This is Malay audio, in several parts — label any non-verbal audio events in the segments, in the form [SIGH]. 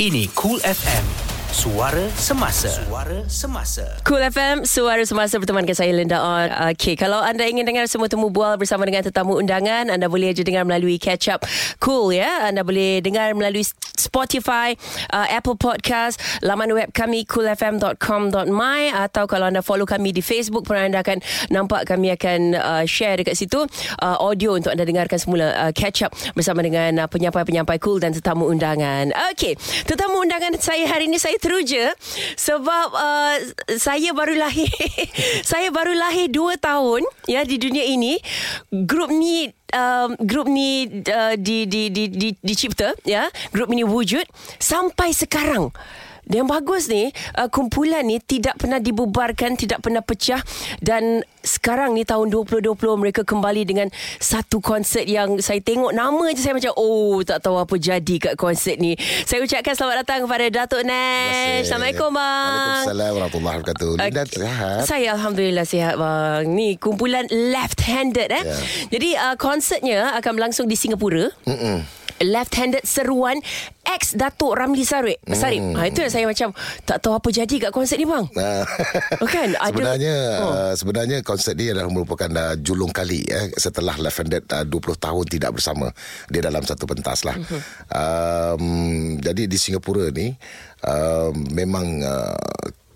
Ini Cool FM. Suara semasa. Suara semasa. Cool FM, suara semasa bertemankan saya Linda On. Okay, kalau anda ingin dengar semua temu bual bersama dengan tetamu undangan, anda boleh je dengar melalui Catch Up Cool ya. Anda boleh dengar melalui Spotify, uh, Apple Podcast, laman web kami coolfm.com.my atau kalau anda follow kami di Facebook pun anda akan nampak kami akan uh, share dekat situ uh, audio untuk anda dengarkan semula uh, Catch Up bersama dengan uh, penyampai-penyampai cool dan tetamu undangan. Okay, tetamu undangan saya hari ini saya teruja sebab uh, saya baru lahir [LAUGHS] saya baru lahir 2 tahun ya di dunia ini. Grup ni um, grup ni uh, di, di di di dicipta ya grup ini wujud sampai sekarang yang bagus ni uh, kumpulan ni tidak pernah dibubarkan tidak pernah pecah. Dan sekarang ni tahun 2020 mereka kembali dengan satu konsert yang saya tengok nama je saya macam oh tak tahu apa jadi kat konsert ni. Saya ucapkan selamat datang kepada Datuk Nash. Assalamualaikum bang. Waalaikumsalam warahmatullahi wabarakatuh. Linda sihat. saya Alhamdulillah sihat bang. Ni kumpulan left-handed eh. Ya. Jadi uh, konsertnya akan berlangsung di Singapura. Mm-mm. Left-handed seruan Ex Datuk Ramli Sarip Sarip ha, Itu yang saya macam Tak tahu apa jadi kat konsert ni bang. Oh, kan? [LAUGHS] Ada- sebenarnya Oh. oh. sebenarnya konsert ni adalah merupakan uh, julung kali eh setelah Left Handed uh, 20 tahun tidak bersama dia dalam satu pentas lah. Mhm. um, jadi di Singapura ni um, memang uh,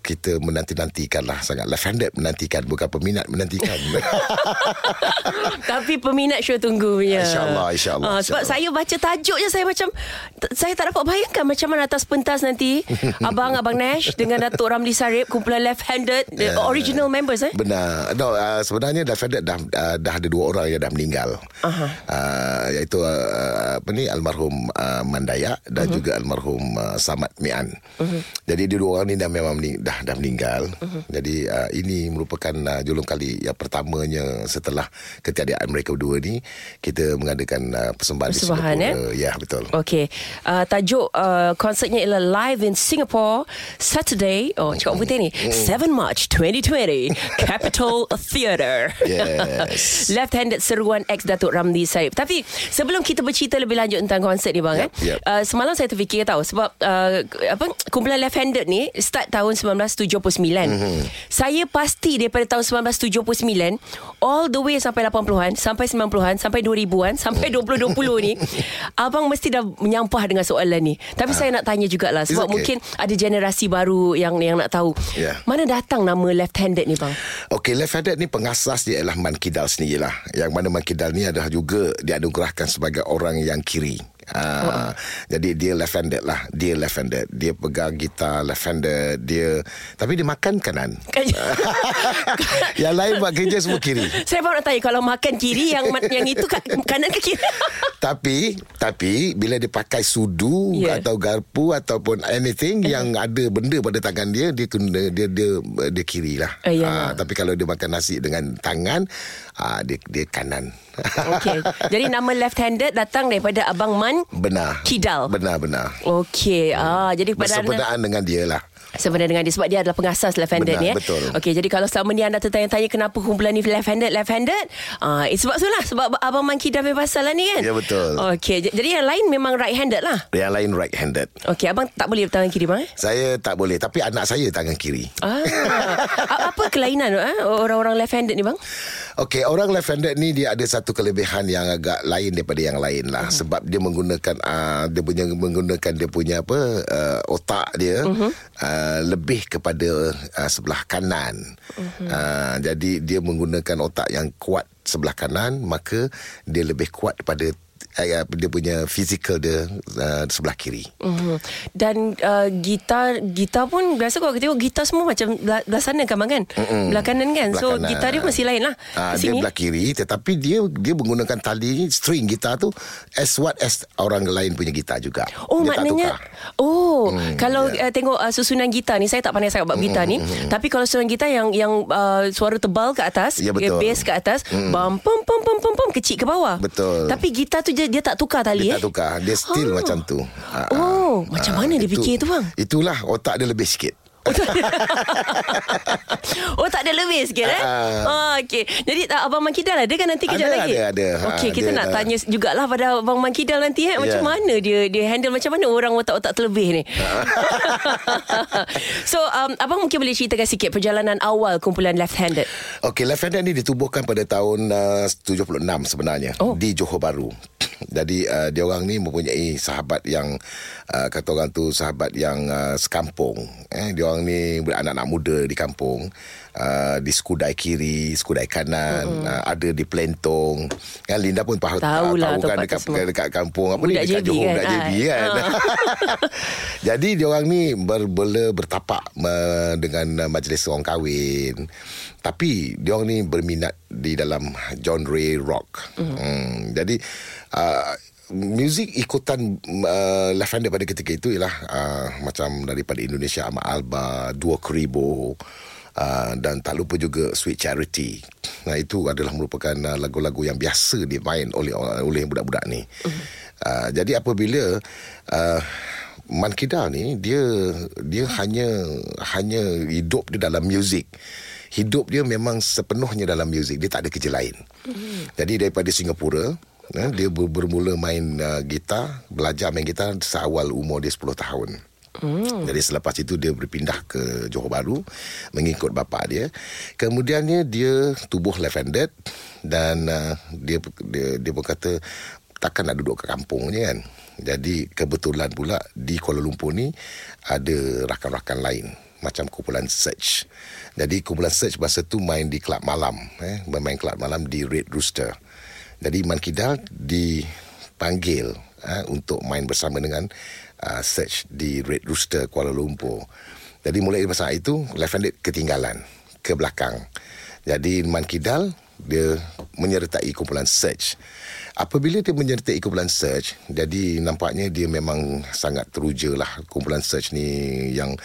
kita menanti-nantikan lah sangat Left Handed menantikan bukan peminat menantikan. [LAUGHS] Tapi peminat sure tunggu punya InsyaAllah, insyaAllah, Ah, Sebab insyaAllah. saya baca tajuk je Saya macam t- Saya tak dapat bayangkan Macam mana atas pentas nanti [LAUGHS] Abang Abang Nash Dengan Datuk Ramli Sarip Kumpulan left-handed the Original members eh Benar. No, uh, sebenarnya Left Handed dah uh, dah ada dua orang yang dah meninggal. Aha. Uh, iaitu uh, apa ni almarhum uh, Mandaya dan uh-huh. juga almarhum uh, Samad Mian. Uh-huh. Jadi dia dua orang ni dah memang mening, dah dah meninggal. Uh-huh. Jadi uh, ini merupakan uh, julung kali yang pertamanya setelah ketiadaan mereka berdua ni kita mengadakan uh, persembahan, Persembahan, di Singapura. Ya, betul. Okay uh, Tajuk uh, konsertnya ialah Live in Singapore Saturday Oh cakap putih ni 7 March 2020 [LAUGHS] Capitol Theatre Yes. [LAUGHS] Left-handed seruan ex Datuk Ramli Saib Tapi sebelum kita bercerita lebih lanjut tentang konsert ni bang Yep, eh, yep. Uh, Semalam saya terfikir tahu Sebab uh, apa kumpulan left-handed ni Start tahun 1979 mm-hmm. Saya pasti daripada tahun 1979 All the way sampai 80-an Sampai 90-an Sampai 2000-an Sampai 2020 ni [LAUGHS] Abang mesti dah menyampah dengan soalan ni Tapi saya nak tanya jugalah Sebab okay. mungkin ada generasi baru yang yang nak tahu Yeah. Mana datang nama left-handed ni bang? Okey, left handed ni pengasas dia ialah Man Kidal sendirilah. Yang mana Man Kidal ni adalah juga dianugerahkan sebagai orang yang kiri. Uh, oh. Jadi dia left handed lah Dia left handed Dia pegang gitar left handed Dia Tapi dia makan kanan [LAUGHS] Yang lain buat kerja semua kiri Saya baru nak tanya Kalau makan kiri Yang yang itu ka- kanan ke kiri [LAUGHS] Tapi Tapi Bila dia pakai sudu Yeah. yeah. Atau garpu Ataupun anything uh-huh. Yang ada benda pada tangan dia Dia kena Dia dia, dia kiri lah Oh, ya. Ah, Tapi kalau dia makan nasi dengan tangan ah, Dia dia kanan Okey. Jadi nama left-handed datang daripada Abang Man Benar Kidal. Benar-benar Okey. Ah, jadi pada Bersempurnaan dengan dia lah sebenarnya dengan dia sebab dia adalah pengasas left-handed ni eh. betul. Okey, jadi kalau selama ni anda tertanya-tanya kenapa kumpulan ni left-handed left-handed, ah uh, sebab itulah sebab Abang Man Kidal punya pasal lah ni kan. Ya, betul. Okey, j- jadi yang lain memang right-handed lah. Yang lain right handed Okey, abang tak boleh tangan kiri bang eh? Saya tak boleh Tapi anak saya tangan kiri Ah, apa kelainan eh? orang-orang left-handed ni bang? Okey, orang left-handed ni dia ada satu kelebihan yang agak lain daripada yang lain lah. Uh-huh. Sebab dia menggunakan uh, dia punya menggunakan dia punya apa uh, otak dia uh-huh. uh, lebih kepada uh, sebelah kanan. Uh-huh. Uh, jadi dia menggunakan otak yang kuat sebelah kanan, maka dia lebih kuat pada dia punya fizikal dia uh, sebelah kiri. Mm-hmm. Dan uh, gitar gitar pun biasa kalau kita tengok gitar semua macam belah, sana kan bang kan? Mm-mm. Belah kanan kan. Belah so kanan. gitar dia mesti lain lah. Ah, Ke dia belah kiri tetapi dia dia menggunakan tali string gitar tu as what as orang lain punya gitar juga. Oh dia maknanya. Oh Hmm, Kalau ya. uh, tengok uh, susunan gitar ni Saya tak pandai sangat buat gitar ni Tapi kalau susunan gitar Yang yang uh, suara tebal ke atas Ya, betul. Bass ke atas Bam pam pam pam pam pam Kecil ke bawah Betul. Tapi gitar tu dia, dia tak tukar tali Dia eh tak tukar Dia still Ah. macam tu Ah, Oh, ah. macam mana dia fikir tu, bang? Itulah otak dia lebih sikit Oh tak ada Oh tak lebih sikit eh Ah. oh, Okay Jadi uh, Abang Mankidal ada kan nanti kejap Ada, lagi ada, ada. Okay Ah, kita dia nak tanya jugalah pada Abang Mankidal nanti eh Macam Ya. mana dia Dia handle macam mana Orang otak-otak terlebih ni [LAUGHS] So um, Abang mungkin boleh ceritakan sikit Perjalanan awal kumpulan Left Handed Okey, Left Handed ni ditubuhkan pada tahun uh, 76 sebenarnya Oh. di Johor Bahru. Jadi uh, dia orang ni mempunyai sahabat yang uh, kata orang tu sahabat yang uh, sekampung. Eh dia orang ni anak-anak muda di kampung. Uh, di skudai kiri, skudai kanan, mm-hmm. uh, ada di Plentong. Kan Linda pun tahu Tahulah tahu kan dekat semua. dekat kampung apa Budak ni dekat JB Johor kan? budak JB kan. Ah. [LAUGHS] Jadi dia orang ni berbela bertapak uh, dengan uh, majlis orang kahwin. Tapi dia orang ni berminat di dalam genre rock. Mm. Hmm, jadi uh, Muzik ikutan uh, Left Handed pada ketika itu ialah uh, macam daripada Indonesia Ahmad Alba, Dua Kribo uh, dan tak lupa juga Sweet Charity. Nah itu adalah merupakan uh, lagu-lagu yang biasa dimain oleh oleh budak-budak ni. Uh, jadi apabila uh, Man Kidal ni dia dia hanya hanya hidup di dalam muzik. Hidup dia memang sepenuhnya dalam muzik. Dia tak ada kerja lain. Jadi daripada Singapura eh, dia ber- bermula main uh, gitar, belajar main gitar seawal umur dia 10 tahun. Hmm. Jadi selepas itu dia berpindah ke Johor Bahru mengikut bapa dia. Kemudiannya dia tubuh left-handed dan uh, dia dia dia berkata takkan nak duduk kat kampung kan. Jadi kebetulan pula di Kuala Lumpur ni ada rakan-rakan lain macam kumpulan Search. Jadi kumpulan Search masa tu main di kelab malam eh bermain kelab malam di Red Rooster. Jadi Man Kidal dipanggil eh, untuk main bersama dengan uh, Search di Red Rooster Kuala Lumpur. Jadi mulai masa itu Left Handed ketinggalan ke belakang. Jadi Man Kidal dia menyertai kumpulan Search. Apabila dia menyertai kumpulan Search, jadi nampaknya dia memang sangat teruja lah kumpulan Search ni yang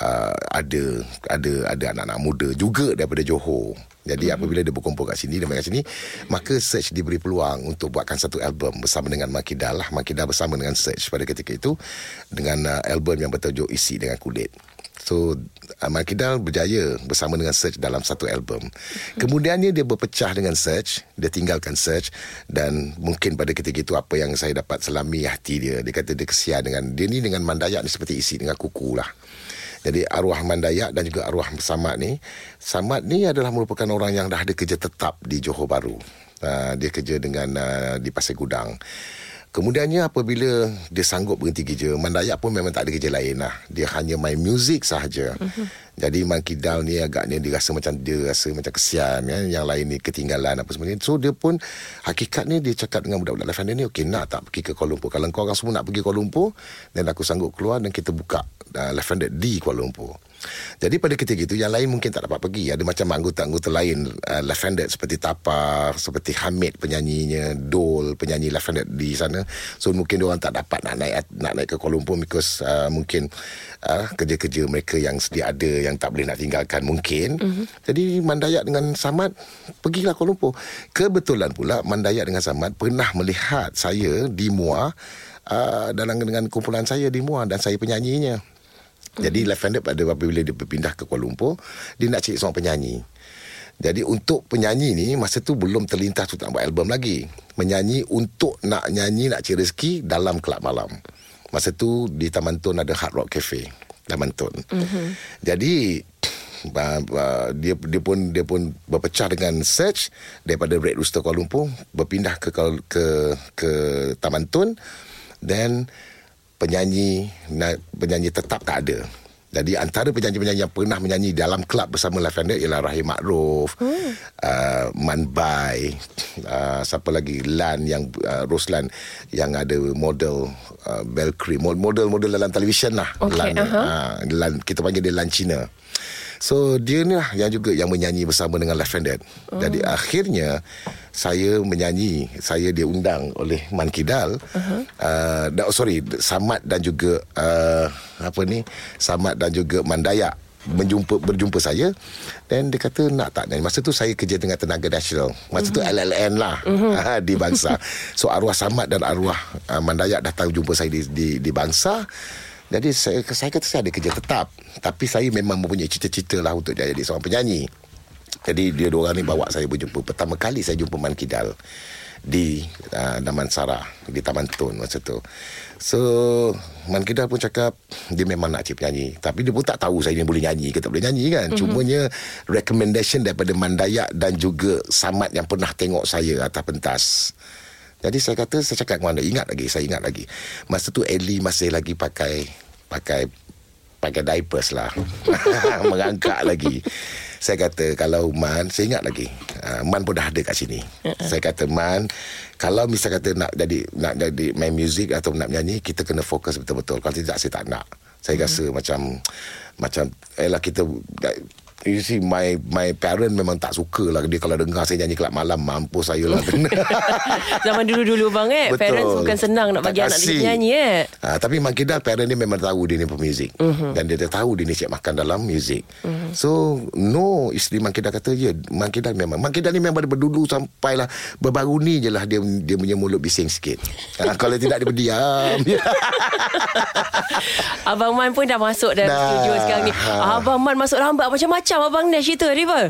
uh, ada ada ada anak-anak muda juga daripada Johor. Jadi mm-hmm. apabila dia berkumpul kat sini, dia main kat sini, maka Search diberi peluang untuk buatkan satu album bersama dengan Makidal lah. Makidal bersama dengan Search pada ketika itu dengan uh, album yang bertajuk Isi Dengan Kulit. So Amal Kidal berjaya bersama dengan Search dalam satu album. Kemudiannya dia berpecah dengan Search, dia tinggalkan Search dan mungkin pada ketika itu apa yang saya dapat selami hati dia. Dia kata dia kesian dengan dia ni dengan Mandayak ni seperti isi dengan kuku lah. Jadi arwah Mandayak dan juga arwah Samad ni, Samad ni adalah merupakan orang yang dah ada kerja tetap di Johor Bahru. Uh, dia kerja dengan uh, di Pasir Gudang. Kemudiannya apabila dia sanggup berhenti kerja, Mandayak pun memang tak ada kerja lain lah. Dia hanya main muzik sahaja. Uh-huh. Jadi Man Kidal ni agaknya dia rasa macam dia rasa macam kesian ya? yang lain ni ketinggalan apa semua ni. So dia pun hakikatnya dia cakap dengan budak-budak Handed ni, okey nak tak pergi ke Kuala Lumpur? Kalau kau orang semua nak pergi Kuala Lumpur, dan aku sanggup keluar dan kita buka uh, Handed di Kuala Lumpur. Jadi pada ketika itu yang lain mungkin tak dapat pergi. Ada macam anggota-anggota lain uh, left-handed seperti Tapa, seperti Hamid penyanyinya, Dol penyanyi left-handed di sana. So mungkin orang tak dapat nak naik nak naik ke Kuala Lumpur because uh, mungkin uh, kerja-kerja mereka yang sedia ada yang tak boleh nak tinggalkan mungkin. Mm-hmm. Jadi Mandayak dengan Samad pergilah Kuala Lumpur. Kebetulan pula Mandayak dengan Samad pernah melihat saya di Muar uh, dalam dengan kumpulan saya di Muar dan saya penyanyinya. Jadi left handed pada apabila dia berpindah ke Kuala Lumpur, dia nak cari seorang penyanyi. Jadi untuk penyanyi ni masa tu belum terlintas untuk nak buat album lagi. Menyanyi untuk nak nyanyi nak cari rezeki dalam kelab malam. Masa tu di Taman Tun ada Hard Rock Cafe, Taman Tun. Mm-hmm. Jadi [TSK] uh, uh, dia dia pun dia pun berpecah dengan Search daripada Red Rooster Kuala Lumpur berpindah ke ke ke, ke Taman Tun dan penyanyi na- penyanyi tetap tak ada. Jadi antara penyanyi-penyanyi yang pernah menyanyi dalam kelab bersama Handed ialah Rahim Makruf, hmm. uh, Man Bai, uh, siapa lagi Lan yang uh, Roslan yang ada model uh, Belcree, model-model dalam televisyen lah. Okay, Lan, uh-huh. uh, Lan, kita panggil dia Lan Cina. So dia ni lah yang juga yang menyanyi bersama dengan Left Handed. Oh. Jadi akhirnya saya menyanyi, saya diundang oleh Man Kidal. Uh-huh. Uh, sorry, Samad dan juga uh, apa ni? Samad dan juga Mandayak menjumpa berjumpa saya dan dia kata nak tak dan masa tu saya kerja dengan tenaga nasional masa uh-huh. tu LLN lah uh-huh. [LAUGHS] di bangsa so arwah Samad dan arwah uh, Mandayak datang jumpa saya di di, di bangsa Jadi saya, saya kata saya ada kerja tetap. Tapi saya memang mempunyai cita-cita lah Untuk jadi seorang penyanyi. Jadi dia dua orang ni bawa saya berjumpa. Pertama kali saya jumpa Man Kidal Di uh, Damansara Di Taman Tun masa tu. So Man Kidal pun cakap Dia memang nak cip penyanyi. Tapi dia pun tak tahu Saya ni boleh nyanyi ke tak boleh nyanyi kan. Mm-hmm. Cumanya Recommendation daripada Mandayak Dan juga Samad yang pernah tengok saya Atas pentas jadi saya kata saya cakap mana ingat lagi saya ingat lagi. Masa tu Ellie masih lagi pakai pakai pakai diapers lah. [LAUGHS] Mengangkat lagi. Saya kata kalau Man saya ingat lagi. Uh, Man pun dah ada kat sini. Uh-uh. saya kata Man kalau misal kata nak jadi nak jadi main music atau nak nyanyi kita kena fokus betul-betul. Kalau tidak saya tak nak. Saya uh-huh. rasa macam macam elah kita You see my my parent memang tak suka lah dia kalau dengar saya nyanyi kelab malam mampus saya lah. [LAUGHS] [LAUGHS] Zaman dulu-dulu bang eh? Betul. Parents bukan senang nak bagi tak anak dia nyanyi eh? Ha, Tapi Mak Kidal parent dia memang tahu dia ni pemuzik uh-huh. Dan dia, dia tahu dia ni siap makan dalam muzik uh-huh. So no isteri Mak Kidal kata ya Mak Kidal memang Mak Kidal ni memang berdulu sampailah Berbaru ni je lah dia, dia punya mulut bising sikit. Ha, [LAUGHS] Kalau tidak dia berdiam. Abang Man pun dah masuk dalam nah, studio sekarang ni. Ha. Abang Man masuk lambat macam-macam macam Abang Nash cerita tadi apa?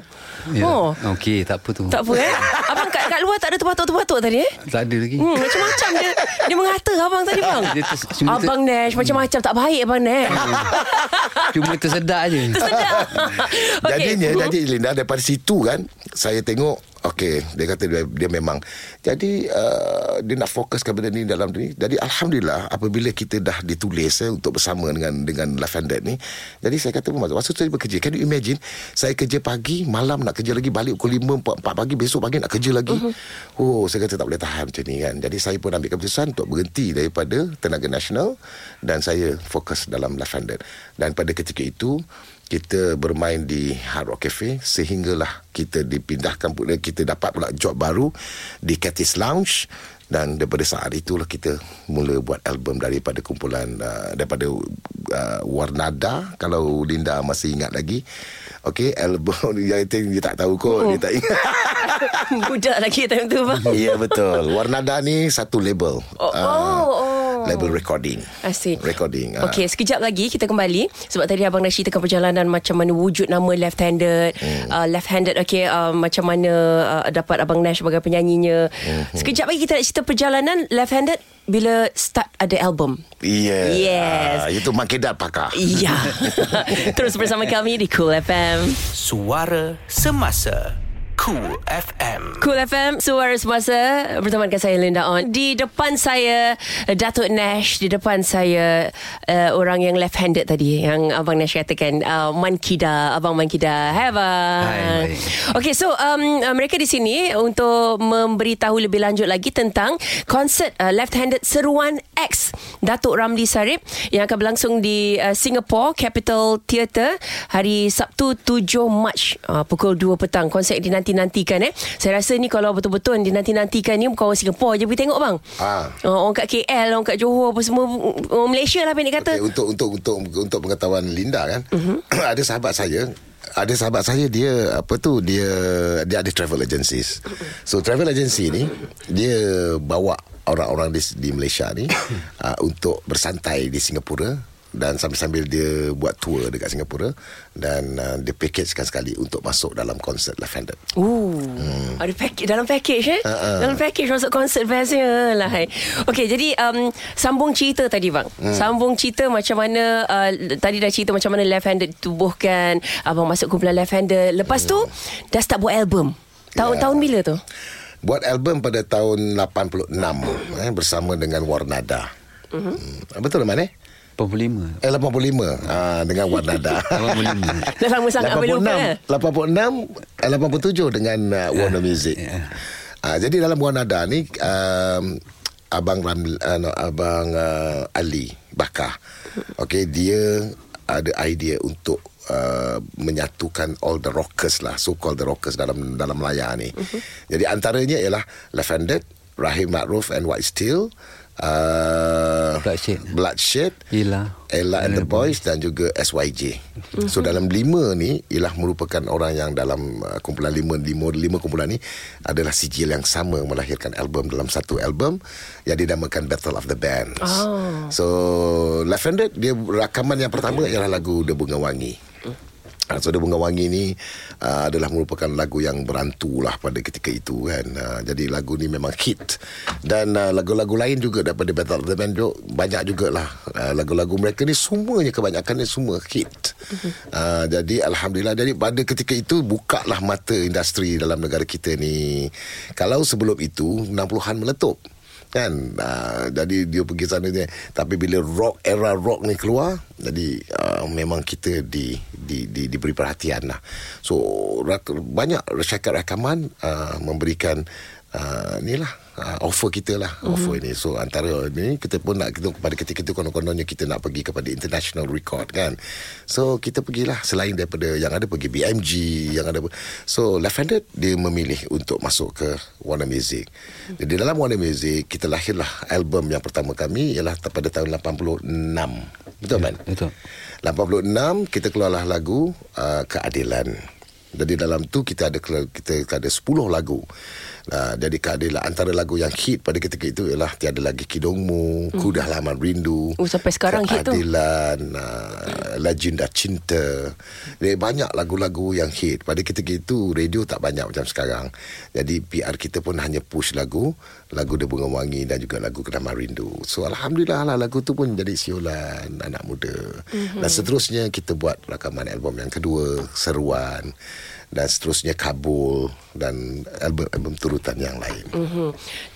Ya. Oh. Okey, tak apa tu. Tak apa eh. Abang kat, kat luar tak ada terbatuk-terbatuk tadi eh? Tak ada lagi. Hmm, macam-macam dia. Dia mengata abang tadi bang. Ter, abang ter... Nash macam-macam tak baik abang Nash. Cuma tersedak je. Tersedak. okay. Jadinya, hmm. jadi Linda daripada situ kan, saya tengok Okey, dia kata dia, dia memang. Jadi uh, dia nak fokuskan benda ni dalam ni. Jadi alhamdulillah apabila kita dah ditulis eh, untuk bersama dengan dengan Lavender ni. Jadi saya kata masa masa saya bekerja, can you imagine saya kerja pagi, malam nak kerja lagi balik pukul 5 4, 4 pagi besok pagi nak kerja lagi. Uh-huh. Oh, saya kata tak boleh tahan macam ni kan. Jadi saya pun ambil keputusan untuk berhenti daripada Tenaga Nasional dan saya fokus dalam Lavender. Dan pada ketika itu kita bermain di Hard Rock Cafe sehinggalah kita dipindahkan pula kita dapat pula job baru di Catis Lounge. Dan daripada saat itulah kita mula buat album daripada kumpulan uh, daripada uh, Warnada. Kalau Linda masih ingat lagi. Okey album [LAUGHS] yang dia tak tahu kot oh. dia tak ingat. [LAUGHS] Budak lagi time tu bang ya betul. Warnada ni satu label. Oh, uh, oh, oh label recording. Asyik. Recording. Ah. Okey, sekejap lagi kita kembali sebab tadi abang dah ceritakan perjalanan macam mana wujud nama left-handed, hmm. uh, left-handed okey uh, macam mana uh, dapat abang Nash sebagai penyanyinya. Hmm. Sekejap lagi kita nak cerita perjalanan left-handed bila start ada album. Yeah. Yes. Uh, itu makedat pakar. Iya. [LAUGHS] Terus bersama kami di Cool FM. Suara semasa. Cool FM Cool FM Suara semasa Bersama dengan saya Linda On. Di depan saya Datuk Nash Di depan saya uh, Orang yang left-handed tadi Yang Abang Nash katakan uh, Man Kida Abang Man Kida Hai Abang. Hai Okay so um, uh, Mereka di sini Untuk memberitahu lebih lanjut lagi Tentang Konsert uh, Left-handed Seruan X Datuk Ramli Sarip Yang akan berlangsung di uh, Singapore Capital Theatre Hari Sabtu 7 Mac uh, Pukul 2 petang. Konsert di dinanti-nantikan eh. Saya rasa ni kalau betul-betul dinanti-nantikan ni bukan orang Singapura je pergi tengok bang. Ha. Uh, orang kat KL, orang kat Johor apa semua orang Malaysia lah pendek kata. Okay, untuk untuk untuk untuk pengetahuan Linda kan. Uh-huh. [CLEARS THROAT] ada sahabat saya ada sahabat saya dia apa tu dia dia ada travel agencies. So travel agency ni dia bawa orang-orang di, di Malaysia ni uh, [COUGHS] untuk bersantai di Singapura dan sambil-sambil dia buat tour dekat Singapura dan uh, dia packagekan sekali untuk masuk dalam konsert Lavender. Ooh. Hmm. Ada package dalam package eh? Uh-uh. Dalam package masuk konsert bestnya lah. Hai. Okey, jadi um, sambung cerita tadi bang. Hmm. Sambung cerita macam mana uh, tadi dah cerita macam mana Lavender tubuhkan abang masuk kumpulan Lavender. Lepas hmm. tu dah start buat album. Tahun-tahun ya. bila tu? Buat album pada tahun 86 eh, bersama dengan Warnada. Uh-huh. Hmm. Betul mana? Eh? 85 Eh 85 ah, Dengan Warnada 85 [LAUGHS] Dah sama sangat 86 86 87 Dengan uh, Warner yeah, Music. Yeah. Ah, Jadi dalam Warnada ni um, Abang Ram, uh, no, Abang uh, Ali Bakar. Okay Dia ada idea untuk Uh, menyatukan all the rockers lah so called the rockers dalam dalam layar ni. Uh-huh. jadi antaranya ialah Lavender Rahim Ma'ruf and White Steel uh, Bloodshed. Bloodshed Ella. Ella and the Boys dan juga SYJ. Mhm. So dalam lima ni ialah merupakan orang yang dalam uh, kumpulan lima, lima lima kumpulan ni adalah sijil yang sama melahirkan album dalam satu album yang dinamakan Battle of the Bands. Oh. So Left Handed dia rakaman yang pertama ialah lagu The Bunga Wangi. Ah, So The Bunga Wangi ni uh, adalah merupakan lagu yang berantu lah pada ketika itu kan. Uh, jadi lagu ni memang hit. Dan uh, lagu-lagu lain juga daripada Battle of the Band tu banyak jugalah. Uh, lagu-lagu mereka ni semuanya kebanyakan ni semua hit. Uh, jadi Alhamdulillah. Jadi pada ketika itu bukalah mata industri dalam negara kita ni. Kalau sebelum itu 60-an meletup kan? Uh, jadi dia pergi sana dia tapi bila rock era rock ni keluar jadi uh, memang kita di, di di diberi perhatian lah. So rak, banyak syarikat rakaman uh, memberikan uh, ni lah uh, offer kita lah mm-hmm. offer ni so antara ni kita pun nak kita pada ketika itu konon-kononnya kita nak pergi kepada international record kan so kita pergilah selain daripada yang ada pergi BMG yang ada so left handed dia memilih untuk masuk ke Warner Music jadi dalam Warner Music kita lahirlah album yang pertama kami ialah pada tahun 86 betul kan Betul. 86 kita keluarlah lagu uh, keadilan. Jadi dalam tu kita ada kita ada 10 lagu. Uh, jadi keadilan antara lagu yang hit pada ketika itu ialah tiada lagi kidongmu, ku dah lama rindu. Oh, sampai sekarang hit tu. keadilan, uh, legenda cinta. Jadi banyak lagu-lagu yang hit. Pada ketika itu radio tak banyak macam sekarang. Jadi PR kita pun hanya push lagu, lagu Dia Bunga Wangi dan juga lagu Kedama Rindu. So alhamdulillah lah lagu tu pun jadi siulan anak muda. Mm-hmm. Dan seterusnya kita buat rakaman album yang kedua, Seruan dan seterusnya Kabul dan album-album turutan yang lain. Mhm.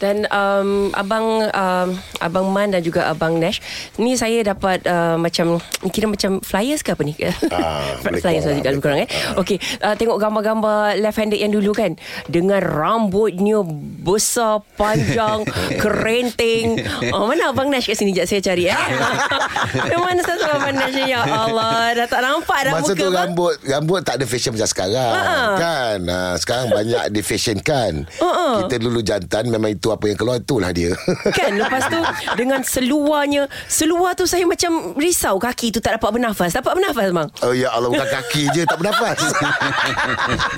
Dan um, abang um, abang Man dan juga abang Nash ni saya dapat uh, macam kira macam flyers ke apa ni? Ah, lebih [LAUGHS] flyers lah, lebih kurang eh. Okey, uh, tengok gambar-gambar left handed yang dulu kan dengan rambutnya besar, panjang, [LAUGHS] kerenting. Oh, mana abang Nash kat sini jap saya cari eh. [LAUGHS] Mana satu abang Nash ni? ya Allah, dah tak nampak dah Masa muka tu bang. rambut Rambut tak ada fashion macam sekarang Ha. Kan ha, Sekarang banyak difashionkan Ha-ha. Kita dulu jantan Memang itu apa yang keluar Itulah dia [LAUGHS] Kan lepas tu Dengan seluarnya Seluar tu saya macam Risau kaki tu tak dapat bernafas Dapat bernafas bang Oh ya Allah Bukan kaki je Tak bernafas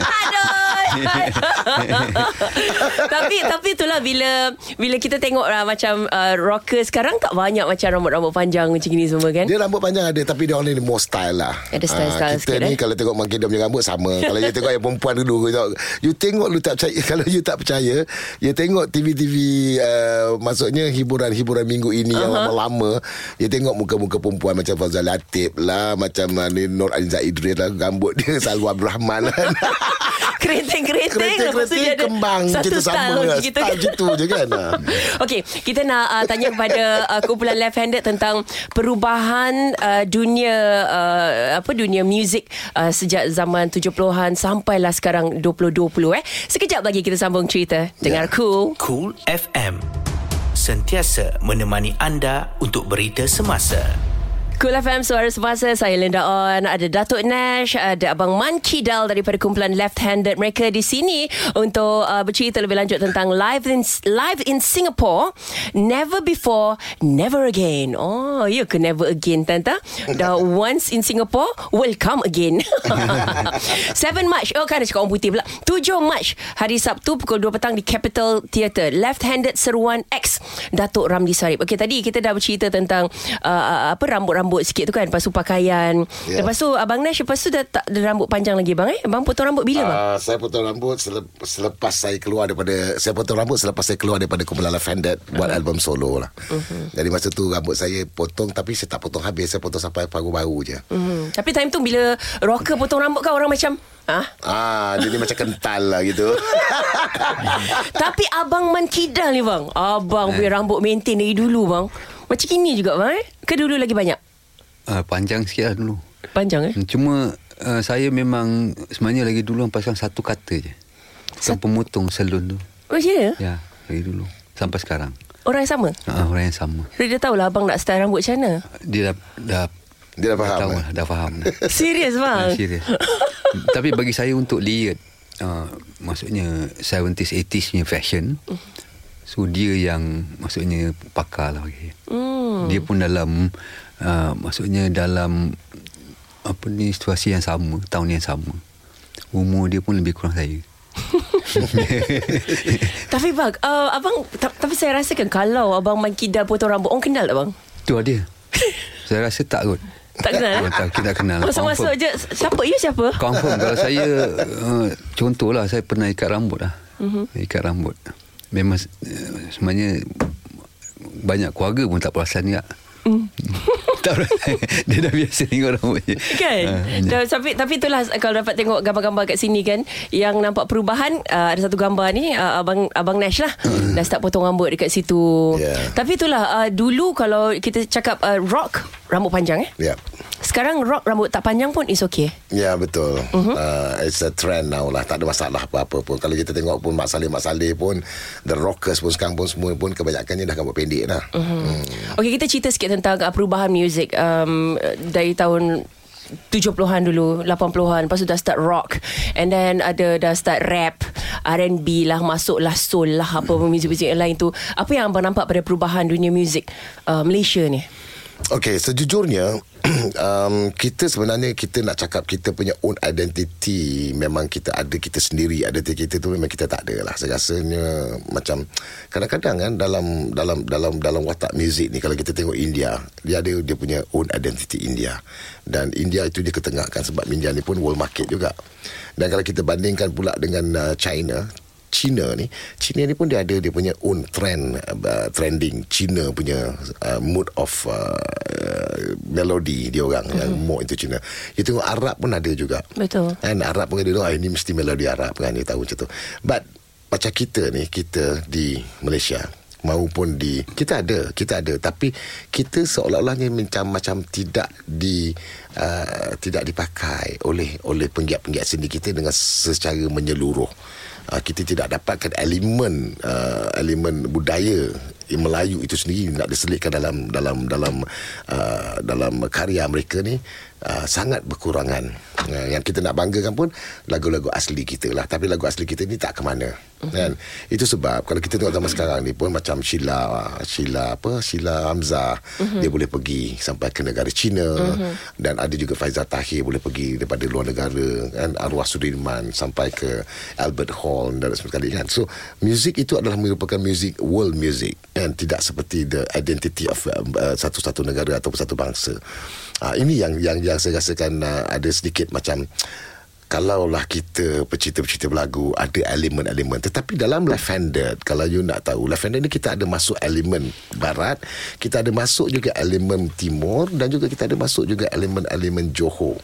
Aduh Tapi Tapi itulah bila Bila kita tengok lah Macam uh, rocker sekarang Tak banyak macam Rambut-rambut panjang Macam ni semua kan Dia rambut panjang ada Tapi dia orang ni more style lah Ada style-style Ah, Kita sikit, ni eh? Kalau tengok Mak punya rambut Sama Kalau you tengok yang perempuan dulu you tengok, You tengok lu tak percaya [LAUGHS] Kalau you tak percaya You tengok TV-TV uh, Maksudnya Hiburan-hiburan minggu ini Yang Uh-huh. lama-lama You tengok muka-muka perempuan Macam Fazal Latif lah Macam uh, ni Nur Aliza Idris lah Rambut dia Salwa Abdul Rahman lah [LAUGHS] Lepas tu dia Kereta-kereta ada kembang Satu Kita style sama macam lah gitu Style gitu je kan Ah. [LAUGHS] Okey, kita nak uh, tanya kepada uh, kumpulan Left Handed tentang perubahan uh, dunia uh, apa dunia muzik uh, sejak zaman 70-an sampailah sekarang 2020 eh. Sekejap lagi kita sambung cerita. Dengar cool. Cool FM. Sentiasa menemani anda untuk berita semasa. Cool FM Suara Semasa. Saya Linda On. Ada Datuk Nash Ada Abang Man Kidal Daripada kumpulan Left Handed Mereka di sini Untuk uh, bercerita lebih lanjut Tentang live in, live in Singapore. Never before Never again. Oh you can never again Tanta. Dah [LAUGHS] once in Singapore Welcome again. [LAUGHS] 7 March. Oh kan cakap orang putih pula. 7 March Hari Sabtu Pukul 2 petang Di Capital Theatre. Left Handed Seruan X Datuk Ramli Sarip. Okay tadi kita dah bercerita Tentang uh, Apa rambut-rambut sikit tu kan Lepas tu pakaian Ya. Lepas tu Abang Nash Lepas tu dah tak ada rambut panjang lagi bang eh Abang potong rambut bila bang? Uh, saya potong rambut selep, selepas saya keluar daripada saya potong rambut selepas saya keluar daripada kumpulan Left Handed buat album solo lah. Uh-huh. Jadi masa tu rambut saya potong tapi saya tak potong habis, saya potong sampai paru-baru je. Hmm. Tapi time tu bila Rocker potong rambut kan Orang macam Ah, Ah, jadi macam kental lah gitu. [LAUGHS] Tapi abang Man Kidal ni bang Abang punya rambut maintain dari dulu bang Macam gini juga bang eh Ke dulu lagi banyak? Uh, panjang sikit lah dulu. Panjang eh Cuma uh, saya memang sebenarnya lagi dulu pasang satu kata je. Bukan pemotong salon tu. Oh ya? Ya, dari dulu. Sampai sekarang. Orang yang sama? Uh, orang yang sama. So, dia tahulah abang nak style rambut macam mana Dia dah dah Dia dah faham. tahu eh? lah, dah faham. dah. [LAUGHS] Serius Ah, bang? serius. [LAUGHS] Tapi bagi saya untuk layered uh, maksudnya 70s 80s punya fashion So dia yang maksudnya pakar lah bagi. Hmm. Dia pun dalam uh, maksudnya dalam apa ni situasi yang sama, tahun yang sama. Umur dia pun lebih kurang saya. [LAUGHS] Tapi bang, uh, abang ta- tapi saya rasakan kalau abang main kidal potong rambut, orang kenal tak bang? Tu lah dia. saya rasa tak kot. Tak kenal? Oh, tak, kita kenal. [LAUGHS] Masuk-masuk je Siapa? You siapa? Confirm kalau saya uh, contohlah saya pernah ikat rambut lah. Uh-huh. Ikat rambut. Memang uh, sebenarnya banyak keluarga pun tak perasan juga. Mm. [LAUGHS] tak. Dia dah biasa tengok rambut je. Kan Ah, hanya. uh, tapi tapi itulah kalau dapat tengok gambar-gambar kat sini kan yang nampak perubahan uh, ada satu gambar ni uh, abang abang Nash lah dah start potong rambut dekat situ. Yeah. Tapi itulah uh, dulu kalau kita cakap uh, rock rambut panjang eh. Ya. Sekarang rock rambut tak panjang pun is okay. Ya betul. Uh-huh. Uh, it's a trend now lah. Tak ada masalah apa-apa pun. Kalau kita tengok pun Mak Saleh Mak Saleh pun the rockers pun sekarang pun semua pun kebanyakannya dah rambut pendek dah. Uh-huh. Hmm. Okey kita cerita sikit tentang uh, perubahan muzik um, dari tahun 70-an dulu 80-an Lepas tu dah start rock And then ada dah start rap R&B lah Masuklah soul lah Apa muzik-muzik yang lain tu Apa yang abang nampak pada perubahan dunia muzik uh, Malaysia ni Okay, sejujurnya [CLEARS THROAT] um, kita sebenarnya kita nak cakap kita punya own identity memang kita ada kita sendiri identiti kita tu memang kita tak ada lah. Saya rasanya macam kadang-kadang kan dalam dalam dalam dalam watak muzik ni kalau kita tengok India dia ada dia punya own identity India. Dan India itu dia ketengahkan sebab India ni pun world market juga. Dan kalau kita bandingkan pula dengan uh, China China ni China ni pun dia ada dia punya own trend uh, trending. China punya uh, mood of uh, melody dia orang mm-hmm. yang more into China. You tengok Arab pun ada juga. Betul. kan Arab pun dia tahu ah, ini mesti melodi Arab kan dia tahu macam tu. But macam kita ni kita di Malaysia maupun di kita ada kita ada. Tapi kita seolah-olahnya macam macam tidak di uh, tidak dipakai oleh oleh penggiat-penggiat seni kita dengan secara menyeluruh uh, kita tidak dapatkan elemen uh, elemen budaya Melayu itu sendiri nak diselitkan dalam dalam dalam uh, dalam karya mereka ni uh, sangat berkurangan. Uh, yang kita nak banggakan pun lagu-lagu asli kita lah. Tapi lagu asli kita ni tak ke mana. Uh-huh. Kan? Itu sebab kalau kita tengok zaman sekarang ni pun macam Sheila Sheila apa Sheila Hamzah uh-huh. dia boleh pergi sampai ke negara China uh-huh. dan ada juga Faizal Tahir boleh pergi daripada luar negara kan arwah Sudirman sampai ke Albert Hall dan sebagainya kan. So music itu adalah merupakan music world music kan tidak seperti the identity of uh, satu-satu negara ataupun satu bangsa. Uh, ini yang yang yang saya rasakan uh, ada sedikit macam kalaulah kita pecinta-pecinta berlagu ada elemen-elemen. Tetapi dalam Lavender kalau you nak tahu Lavender ni kita ada masuk elemen barat kita ada masuk juga elemen timur dan juga kita ada masuk juga elemen-elemen Johor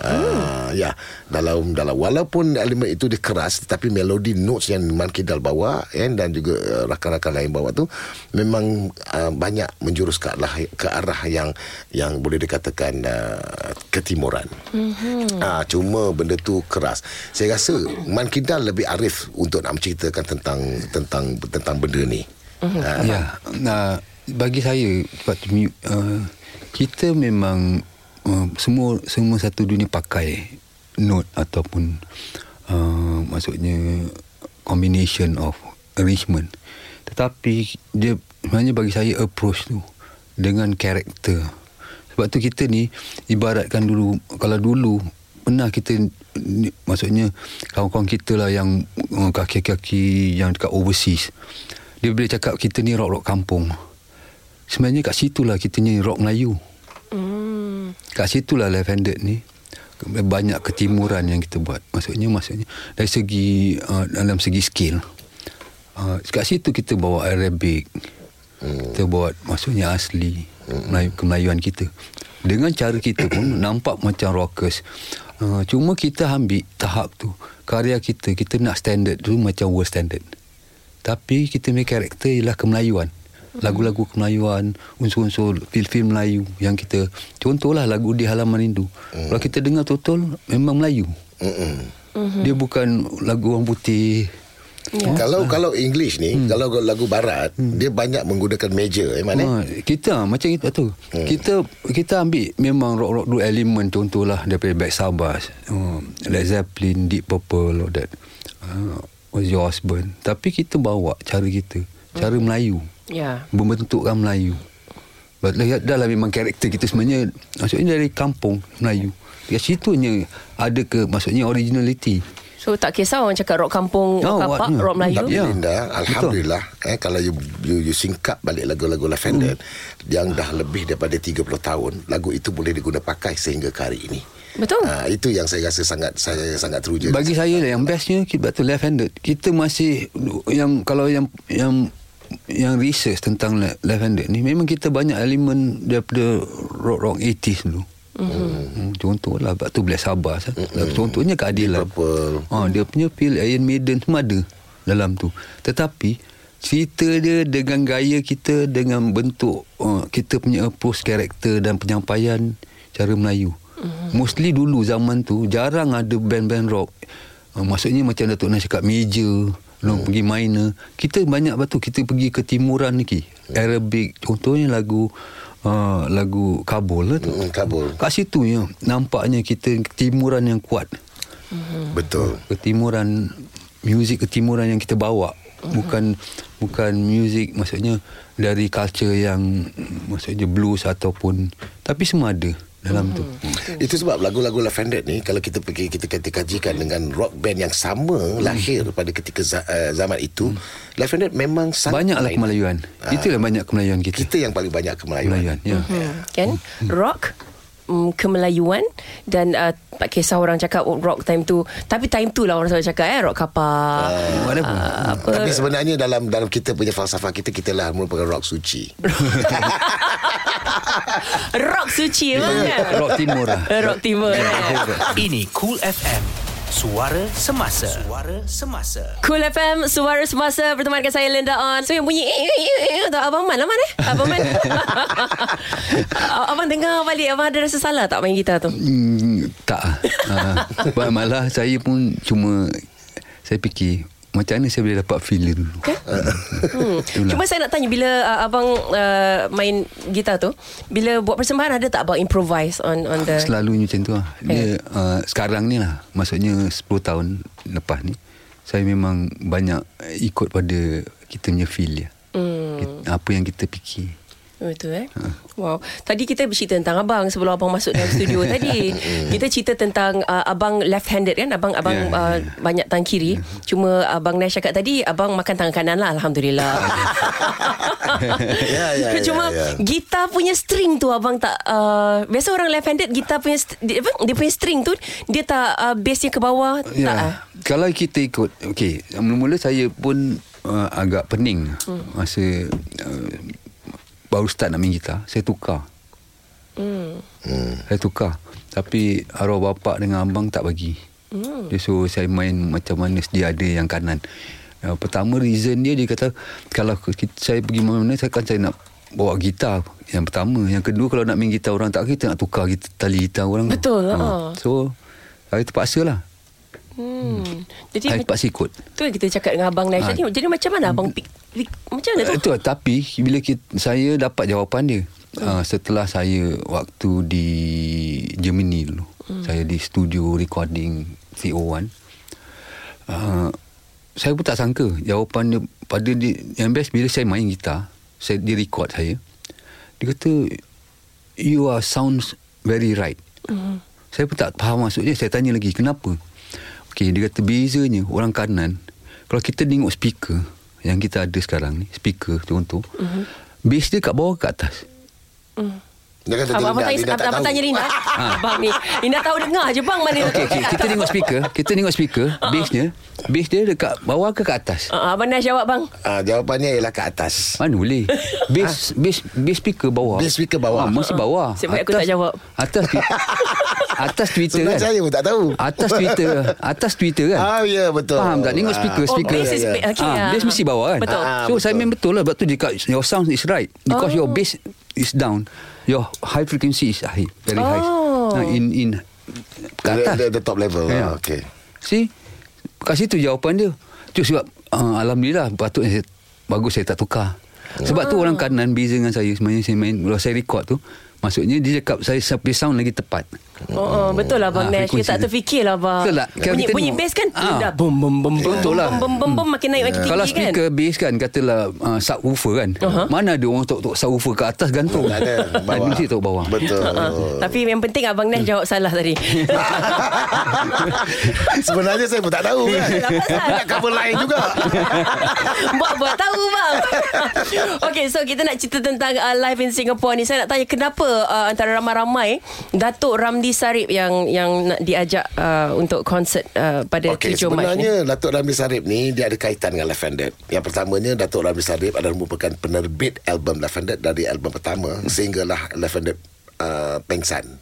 Hmm. ya dalam dalam walaupun elemen itu dia keras tetapi melodi notes yang Man Kidal bawa kan, dan juga uh, rakan-rakan lain bawa tu memang uh, banyak menjurus ke arah ke arah yang yang boleh dikatakan uh, ketimuran. Mm-hmm. Uh, cuma benda tu keras. Saya rasa Man Kidal lebih arif untuk nak menceritakan tentang tentang tentang benda ni. Mm-hmm. Uh, Ya, nah, bagi saya waktu uh, kita memang uh, semua semua satu dunia pakai note ataupun uh, maksudnya combination of arrangement. Tetapi dia sebenarnya bagi saya approach tu dengan karakter. Sebab tu kita ni ibaratkan dulu kalau dulu pernah kita maksudnya kawan-kawan kita lah yang uh, kaki-kaki yang dekat overseas dia boleh cakap kita ni rock-rock kampung. Sebenarnya kat situlah kita ni rock Melayu. Kat situlah Lavender ni banyak ketimuran yang kita buat. Maksudnya maksudnya dari segi uh, dalam segi skill. Uh, kat situ kita bawa Arabic. Hmm. Kita buat maksudnya asli hmm. Melayu, kemelayuan kita. Dengan cara kita pun [COUGHS] nampak macam rockers. Uh, cuma kita ambil tahap tu. Karya kita, kita nak standard tu macam world standard. Tapi kita punya karakter ialah kemelayuan. Lagu-lagu kemelayuan, unsur-unsur film-film Melayu yang kita contohlah lagu di halaman rindu. Mm. Kalau kita dengar total memang Melayu. mm-mm. Mhm. Dia bukan lagu orang putih. Oh, kalau kalau English ni, hmm. kalau lagu barat, hmm. dia banyak menggunakan major, eh mana? Ha, kita macam itu tu. Hmm. Kita kita ambil memang rock-rock dua elemen contohlah daripada Black Sabbath, uh, Led Zeppelin, Deep Purple all that. Uh, Ozzy Osbourne. Tapi kita bawa cara kita Cara Melayu Ya. Membentukkan Melayu But dah dah lah memang karakter kita sebenarnya Maksudnya dari kampung Melayu Dekat situnya Ada ke Maksudnya originality So tak kisah orang cakap rock kampung, rock Oh, kapak, rock Melayu. Tapi Ya. Linda, Alhamdulillah eh, Kalau you, you, you singkap balik lagu-lagu Lavender Yang dah lebih daripada 30 tahun Lagu itu boleh diguna pakai sehingga ke hari ini Betul. Ah, Itu yang saya rasa sangat Saya sangat teruja Bagi saya lah yang bestnya kita tu left handed. Kita masih yang kalau yang yang yang research tentang handed ni memang kita banyak elemen daripada rock rock 80s dulu. Mm-hmm. Contohlah Batu Black Sabbath mm-hmm. Contohnya keadilan ha, Dia punya feel Iron Maiden Semua ada Dalam tu Tetapi Cerita dia Dengan gaya kita Dengan bentuk uh, Kita punya approach Karakter dan penyampaian Cara Melayu mm-hmm. Mostly dulu zaman tu Jarang ada band-band rock uh, Maksudnya macam Datuk Nas cakap Major mm. Pergi minor Kita banyak batu. Kita pergi ke timuran lagi Arabic. Contohnya lagu uh, Lagu Kabul lah tu. Mm, Kabul. Kat situ ya Nampaknya kita Timuran yang kuat. Betul. Ketimuran Muzik ketimuran yang kita bawa. Bukan Bukan muzik Maksudnya Dari culture yang Maksudnya blues ataupun Tapi semua ada Dalam tu. Itu sebab lagu-lagu Lavender ni Kalau kita pergi Kita kita kajikan dengan rock band yang sama Lahir pada ketika za, uh, zaman itu Lavender memang sangat Banyaklah kemelayuan Itulah banyak kemelayuan kita. Kita yang paling banyak kemelayuan Kemelayuan ya. Hmm. Kan? Rock mm, kemelayuan dan uh, tak kisah orang cakap oh, rock time tu. Tapi time tu lah orang selalu cakap eh rock kapal. Whatever. uh, apa. Tapi sebenarnya dalam dalam kita punya falsafah kita kita lah merupakan rock suci. [LAUGHS] rock suci memang kan Rock timur lah. Rock timur? Ini Cool FM. Suara semasa. Suara semasa. Cool FM Suara Semasa. Bertemankan saya Linda On. So yang bunyi eh, eh, eh, eh, tu Abang Man. Abang Man eh? Abang Man. [LAUGHS] Abang dengar balik. Abang ada rasa salah tak main gitar tu? Hmm, tak. Ah. uh, Malah saya pun cuma Saya fikir Macam mana saya boleh dapat feel dia dulu Okay. Hmm. Cuma saya nak tanya bila uh, abang uh, main gitar tu, bila buat persembahan ada tak abang improvise on on the Selalunya macam tu lah Dia uh, Sekarang ni lah Maksudnya 10 tahun Lepas ni Saya memang Banyak Ikut pada Kita punya feel dia Hmm. Apa yang kita fikir Betul eh Wow Tadi kita bercerita tentang abang Sebelum abang masuk dalam studio [LAUGHS] tadi Kita cerita tentang uh, Abang left handed kan Abang abang Ya, ya, uh, ya. banyak tangan kiri Cuma abang Nash cakap tadi Abang makan tangan kanan lah Alhamdulillah [LAUGHS] [LAUGHS] Ya, ya, ya, Cuma ya. gitar punya string tu abang tak uh, Biasa orang left handed Gitar punya dia, apa? dia punya string tu Dia tak uh, Bassnya ke bawah Tak Ya. ah? Kalau kita ikut Okey Mula-mula saya pun uh, Agak pening hmm. Masa uh, Baru start nak main gitar Saya tukar Hmm. Hmm. Saya tukar Tapi arwah bapak dengan abang tak bagi hmm. Dia suruh saya main macam mana Dia ada yang kanan uh, Pertama reason dia Dia kata Kalau saya pergi mana-mana Saya kan saya nak Bawa gitar Yang pertama Yang kedua Kalau nak main gitar orang tak Kita nak tukar gitar, tali gitar orang Betul, Ha. ha. So Saya terpaksa lah Hmm. Jadi Saya mac- terpaksa ikut tu yang kita cakap dengan abang Nash Ah. tadi. Jadi macam mana abang pick, macam mana tu? Itu tapi bila kita, saya dapat jawapan dia hmm. uh, setelah saya waktu di Germany dulu. Hmm. Saya di studio recording CO1. Uh, saya pun tak sangka jawapan dia pada dia yang best bila saya main gitar, saya dia record saya. Dia kata you are sounds very right. Hmm. Saya pun tak faham maksudnya. Saya tanya lagi kenapa? Okey, dia kata bezanya orang kanan kalau kita tengok speaker yang kita ada sekarang ni, speaker contoh, uh-huh. bass dia kat bawah ke atas? Dia kata Abang, abang, Linda, tanya, Linda abang tanya Linda. [LAUGHS] Abang ni. Linda tahu dengar je bang mana. Okey, okey, kita tengok speaker, kita tengok speaker, bassnya, bass dia dekat bawah ke kat atas? Uh, abang Nash jawab bang. Ah, jawapannya ialah ke atas. Mana boleh? [LAUGHS] Bass bass bass speaker bawah. Bass speaker bawah. Ah, mesti bawah. Sebab aku tak jawab. Atas [LAUGHS] atas Twitter Sebenarnya kan? saya pun tak tahu. Atas Twitter, atas Twitter kan? Ah, ya betul. Faham tak? Tengok speaker, Oh, speaker. bass is ya. big. Okay, ah, ah. bass mesti bawah kan? Betul. Ah, so betul. saya memang betul lah Sebab tu dia kat Your sound is right Because Oh. your bass is down Your high frequency is high Very high Oh. nah, In in Kat The, atas the, the top level. Ya. Ah, okay. See Kat situ jawapan dia Tu sebab uh, Alhamdulillah Patutnya saya, Bagus saya tak tukar Sebab tu orang kanan Beza dengan saya Sebenarnya saya main Kalau saya record tu Maksudnya dia cakap Saya sampai sound lagi tepat Oh, oh betul lah Bang Ah, Nash. Kita tak tu. terfikir lah Bang Betul tak? Kalau Bunyi, kita bunyi tengok- bass kan? Ah. Dah bum bum bum bum. Betul lah. Bum bum bum Makin naik makin tinggi Kalau kan? speaker bass kan Katalah uh, subwoofer kan? Aha. Mana ada orang tok-tok subwoofer Kat atas gantung? Tak ada Bawah. Mesti tok bawah. Betul. Ah, Tapi yang penting Abang Nash jawab salah tadi. [LAUGHS] Sebenarnya saya pun tak tahu kan? Nak cover lain juga. [LAUGHS] Buat-buat tahu bang. [LAUGHS] Okay so kita nak cerita tentang uh, Live in Singapore ni. Saya nak tanya kenapa uh, Antara ramai-ramai Datuk Ramli Sarip Yang yang nak diajak uh, Untuk konsert uh, Pada Okey, 7 Mac ni sebenarnya Datuk Ramli Sarip ni dia ada kaitan dengan Left Handed. Yang pertamanya Datuk Ramli Sarip adalah merupakan penerbit album Left Handed dari album pertama sehinggalah Left Handed Uh, pengsan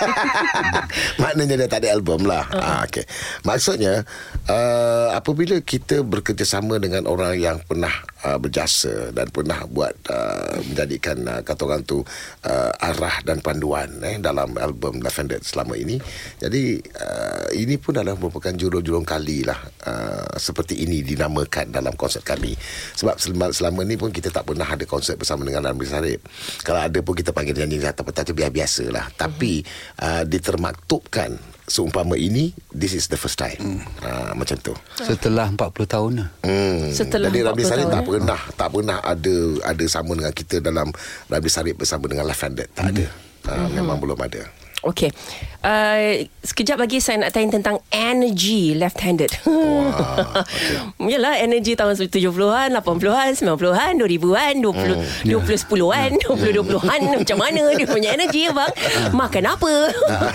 [LAUGHS] [LAUGHS] Maknanya dia tak ada album lah uh-huh. okay. Maksudnya uh, Apabila kita bekerjasama dengan orang yang pernah uh, berjasa Dan pernah buat uh, Menjadikan uh, kata orang tu uh, Arah dan panduan eh, Dalam album Handed selama ini Jadi uh, Ini pun adalah merupakan jurung-jurung kali lah uh, Seperti ini dinamakan dalam konsert kami. Sebab selama, selama ni pun kita tak pernah ada konsert bersama dengan Ramli Sarip. Kalau ada pun kita panggil nyanyi kata-kata biasa-biasa lah. Tapi uh, ditermaktubkan Seumpama ini This is the first time hmm. uh, Macam tu Setelah 40 tahun lah Hmm. Setelah Jadi Ramli 40 Sarip tak eh? pernah tak pernah ada ada sama dengan kita dalam Ramli Sarip bersama dengan Left Handed tak ada. Uh, memang belum ada. Okay uh, Sekejap lagi saya nak tanya tentang Energy left-handed. Wah, okay. [LAUGHS] Yalah energy tahun 70-an 80-an 90-an 2000-an 20, 20 10-an 20 20-an Macam mana dia punya energy bang? Makan apa?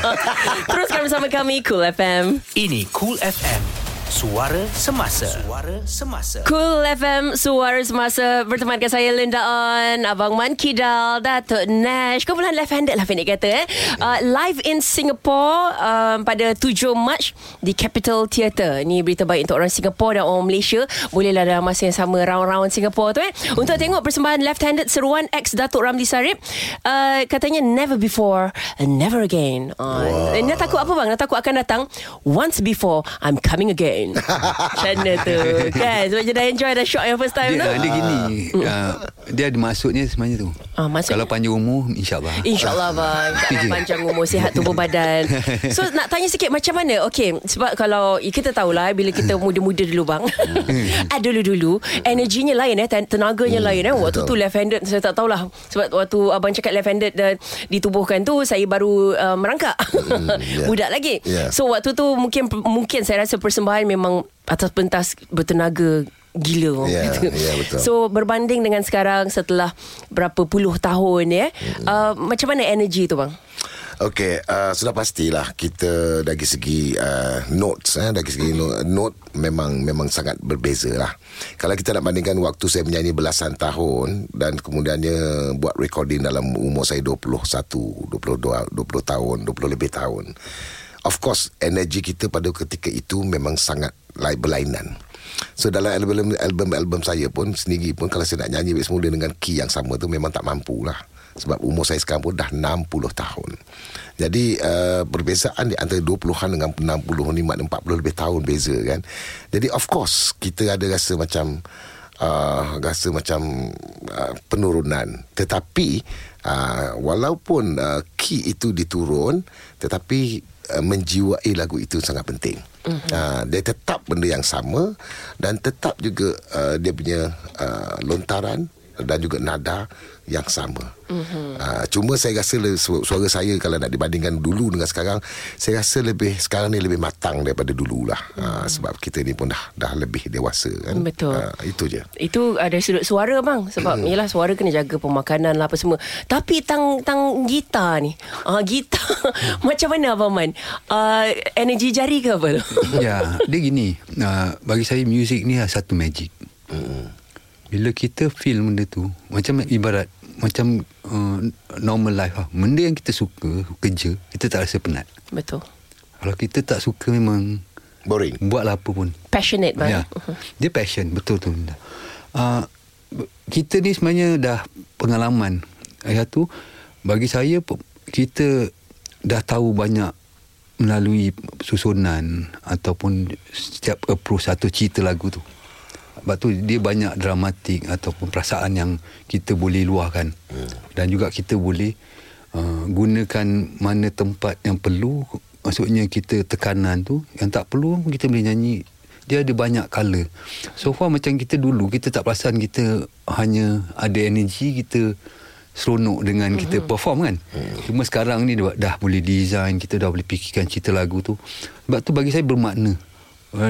[LAUGHS] Teruskan bersama kami Cool FM Ini Cool FM. Suara semasa. Suara semasa. Cool FM Suara Semasa. Bertemankan saya Linda On Abang Man Kidal Datuk Nash. Kumpulan left-handed lah pendek kata eh. Uh, Live in Singapore um, Pada 7 Mac Di Capital Theatre. Ni berita baik untuk orang Singapore Dan orang Malaysia. Bolehlah dalam masa yang sama Round-round Singapore tu eh. Untuk tengok persembahan left-handed Seruan ex Datuk Ramli Sarip uh, Katanya never before and Never again. Uh, wow. Nak takut apa bang? Nak takut akan datang Once before I'm coming again Macam mana tu? Kan? Sebab je dah enjoy Dah shock yang first time dia, tu. dia gini uh, Dia ada maksudnya sebenarnya tu. Ah, maksudnya? Kalau panjang umur InsyaAllah. InsyaAllah bang. [LAUGHS] Panjang umur Sihat tubuh badan. So nak tanya sikit Macam mana? Okay Sebab kalau Kita tahulah Bila kita muda-muda dulu bang. [LAUGHS] Ah, Dulu-dulu Energinya lain eh ten- Tenaganya lain eh. Waktu tu left handed Saya tak tahulah. Sebab waktu abang cakap left handed Dan ditubuhkan tu Saya baru uh, merangkak. Yeah. [LAUGHS] Budak lagi. Yeah. So waktu tu Mungkin Mungkin saya rasa persembahan Memang Atas pentas Bertenaga Gila orang Ya, kata. ya, betul. So berbanding dengan sekarang Setelah Berapa puluh tahun ya uh, Macam mana energi tu bang? Okey, uh, sudah pastilah kita dari segi uh, notes eh dari segi note, note memang memang sangat berbeza lah. Kalau kita nak bandingkan waktu saya menyanyi belasan tahun dan kemudiannya buat recording dalam umur saya 21, 22, 20 tahun, 20 lebih tahun. Of course, energi kita pada ketika itu memang sangat lain berlainan. So dalam album album album saya pun sendiri pun kalau saya nak nyanyi semula dengan key yang sama tu memang tak mampu lah. Sebab umur saya sekarang pun dah 60 tahun. Jadi uh, perbezaan di antara 20-an dengan 60 ni maknanya 40 lebih tahun beza kan. Jadi of course kita ada rasa macam uh, rasa macam uh, penurunan. Tetapi uh, walaupun uh, key itu diturun tetapi uh, menjiwai lagu itu sangat penting. Mm-hmm. Uh, dia tetap benda yang sama dan tetap juga uh, dia punya uh, lontaran dan juga nada yang sama. Mm-hmm. Uh, cuma saya rasa le- su- suara saya kalau nak dibandingkan dulu dengan sekarang, saya rasa lebih sekarang ni lebih matang daripada dulu lah. Mm-hmm. Uh, sebab kita ni pun dah dah lebih dewasa kan. Betul. Uh, itu je. Itu ada sudut suara bang Sebab Hmm. yelah suara kena jaga pemakanan lah apa semua Tapi tang tang gitar ni uh, Gitar [LAUGHS] Macam mana Abang Man uh, Energi jari ke apa tu Ya Dia gini uh, Bagi saya Music ni adalah satu magic Bila kita feel benda tu Macam ibarat Macam uh, Normal life lah Benda yang kita suka Kerja Kita tak rasa penat Betul Kalau kita tak suka memang Boring. Buatlah apa pun Passionate bang Ya. Dia passion betul tu. Uh, kita ni sebenarnya dah pengalaman. Ayah tu bagi saya kita dah tahu banyak melalui susunan ataupun setiap approach satu cerita lagu tu. Sebab tu dia banyak dramatik ataupun perasaan yang kita boleh luahkan. Hmm. Dan juga kita boleh uh, gunakan mana tempat yang perlu maksudnya kita tekanan tu yang tak perlu kita boleh nyanyi dia ada banyak color so far macam kita dulu kita tak perasan kita hanya ada energi kita seronok dengan mm-hmm. kita perform kan mm. cuma sekarang ni dah, dah boleh design kita dah boleh fikirkan cerita lagu tu sebab tu bagi saya bermakna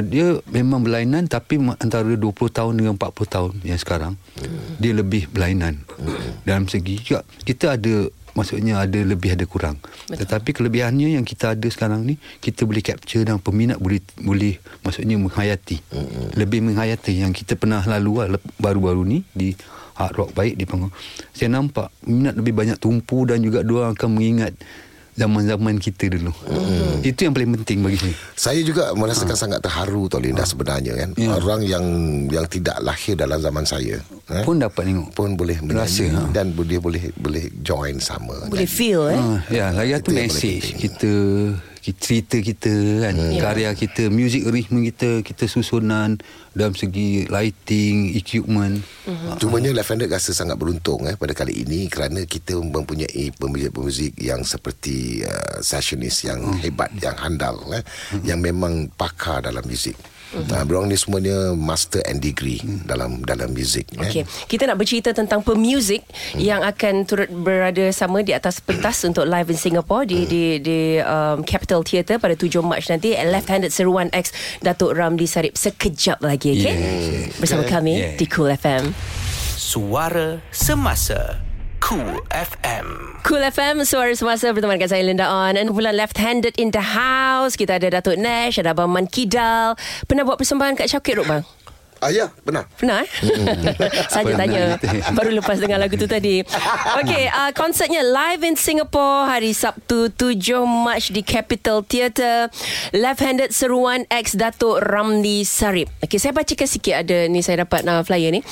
dia memang berlainan tapi antara 20 tahun dengan 40 tahun yang sekarang mm. dia lebih berlainan mm. dalam segi juga kita ada maksudnya ada lebih ada kurang. Betul. Tetapi kelebihannya yang kita ada sekarang ni kita boleh capture dan peminat boleh boleh maksudnya menghayati. Mm-hmm. Lebih menghayati yang kita pernah lalu lah, baru-baru ni di hard rock baik di panggung. Saya nampak minat lebih banyak tumpu dan juga dua akan mengingat zaman-zaman kita dulu. Hmm. Itu yang paling penting bagi saya. Saya juga merasakan ha. sangat terharu tau Linda ha. sebenarnya kan. Ya. Orang yang yang tidak lahir dalam zaman saya eh, pun dapat tengok pun boleh menyanyi ha. dan dia boleh boleh join sama. Boleh nyanyi. feel eh. Ha. Ya, lagi satu message kita cerita kita kan hmm. karya kita music arrangement kita kita susunan dalam segi lighting equipment uh-huh. cumanya Lavender rasa sangat beruntung eh pada kali ini kerana kita mempunyai pemuzik-pemuzik yang seperti uh, sessionist yang uh-huh. hebat yang handal eh uh-huh. yang memang pakar dalam muzik Uh-huh. Nah, berang ni semuanya master and degree uh-huh. dalam dalam muzik. Okay. Eh. Kita nak bercerita tentang pemuzik uh-huh. yang akan turut berada sama di atas pentas [COUGHS] untuk live in Singapore di uh-huh. di di um, Capital Theatre pada 7 Mac nanti. Left Handed Seruan X Datuk Ramli Sarip sekejap lagi, okay? Yeah. Bersama kami yeah. di Cool FM. Suara semasa. Cool FM. Cool FM, suara semasa berteman dengan saya Linda On. Dan pula left-handed in the house. Kita ada Datuk Nash, ada Abang Man Kidal. Pernah buat persembahan kat Syokit, Bang? Ah, ya, pernah. Pernah? Eh? [LAUGHS] Saja tanya. Baru lepas dengar lagu tu tadi. Okey, uh, konsertnya live in Singapore hari Sabtu 7 Mac di Capital Theatre. Left-handed seruan ex Datuk Ramli Sarip. Okey, saya bacakan sikit ada ni saya dapat uh, flyer ni.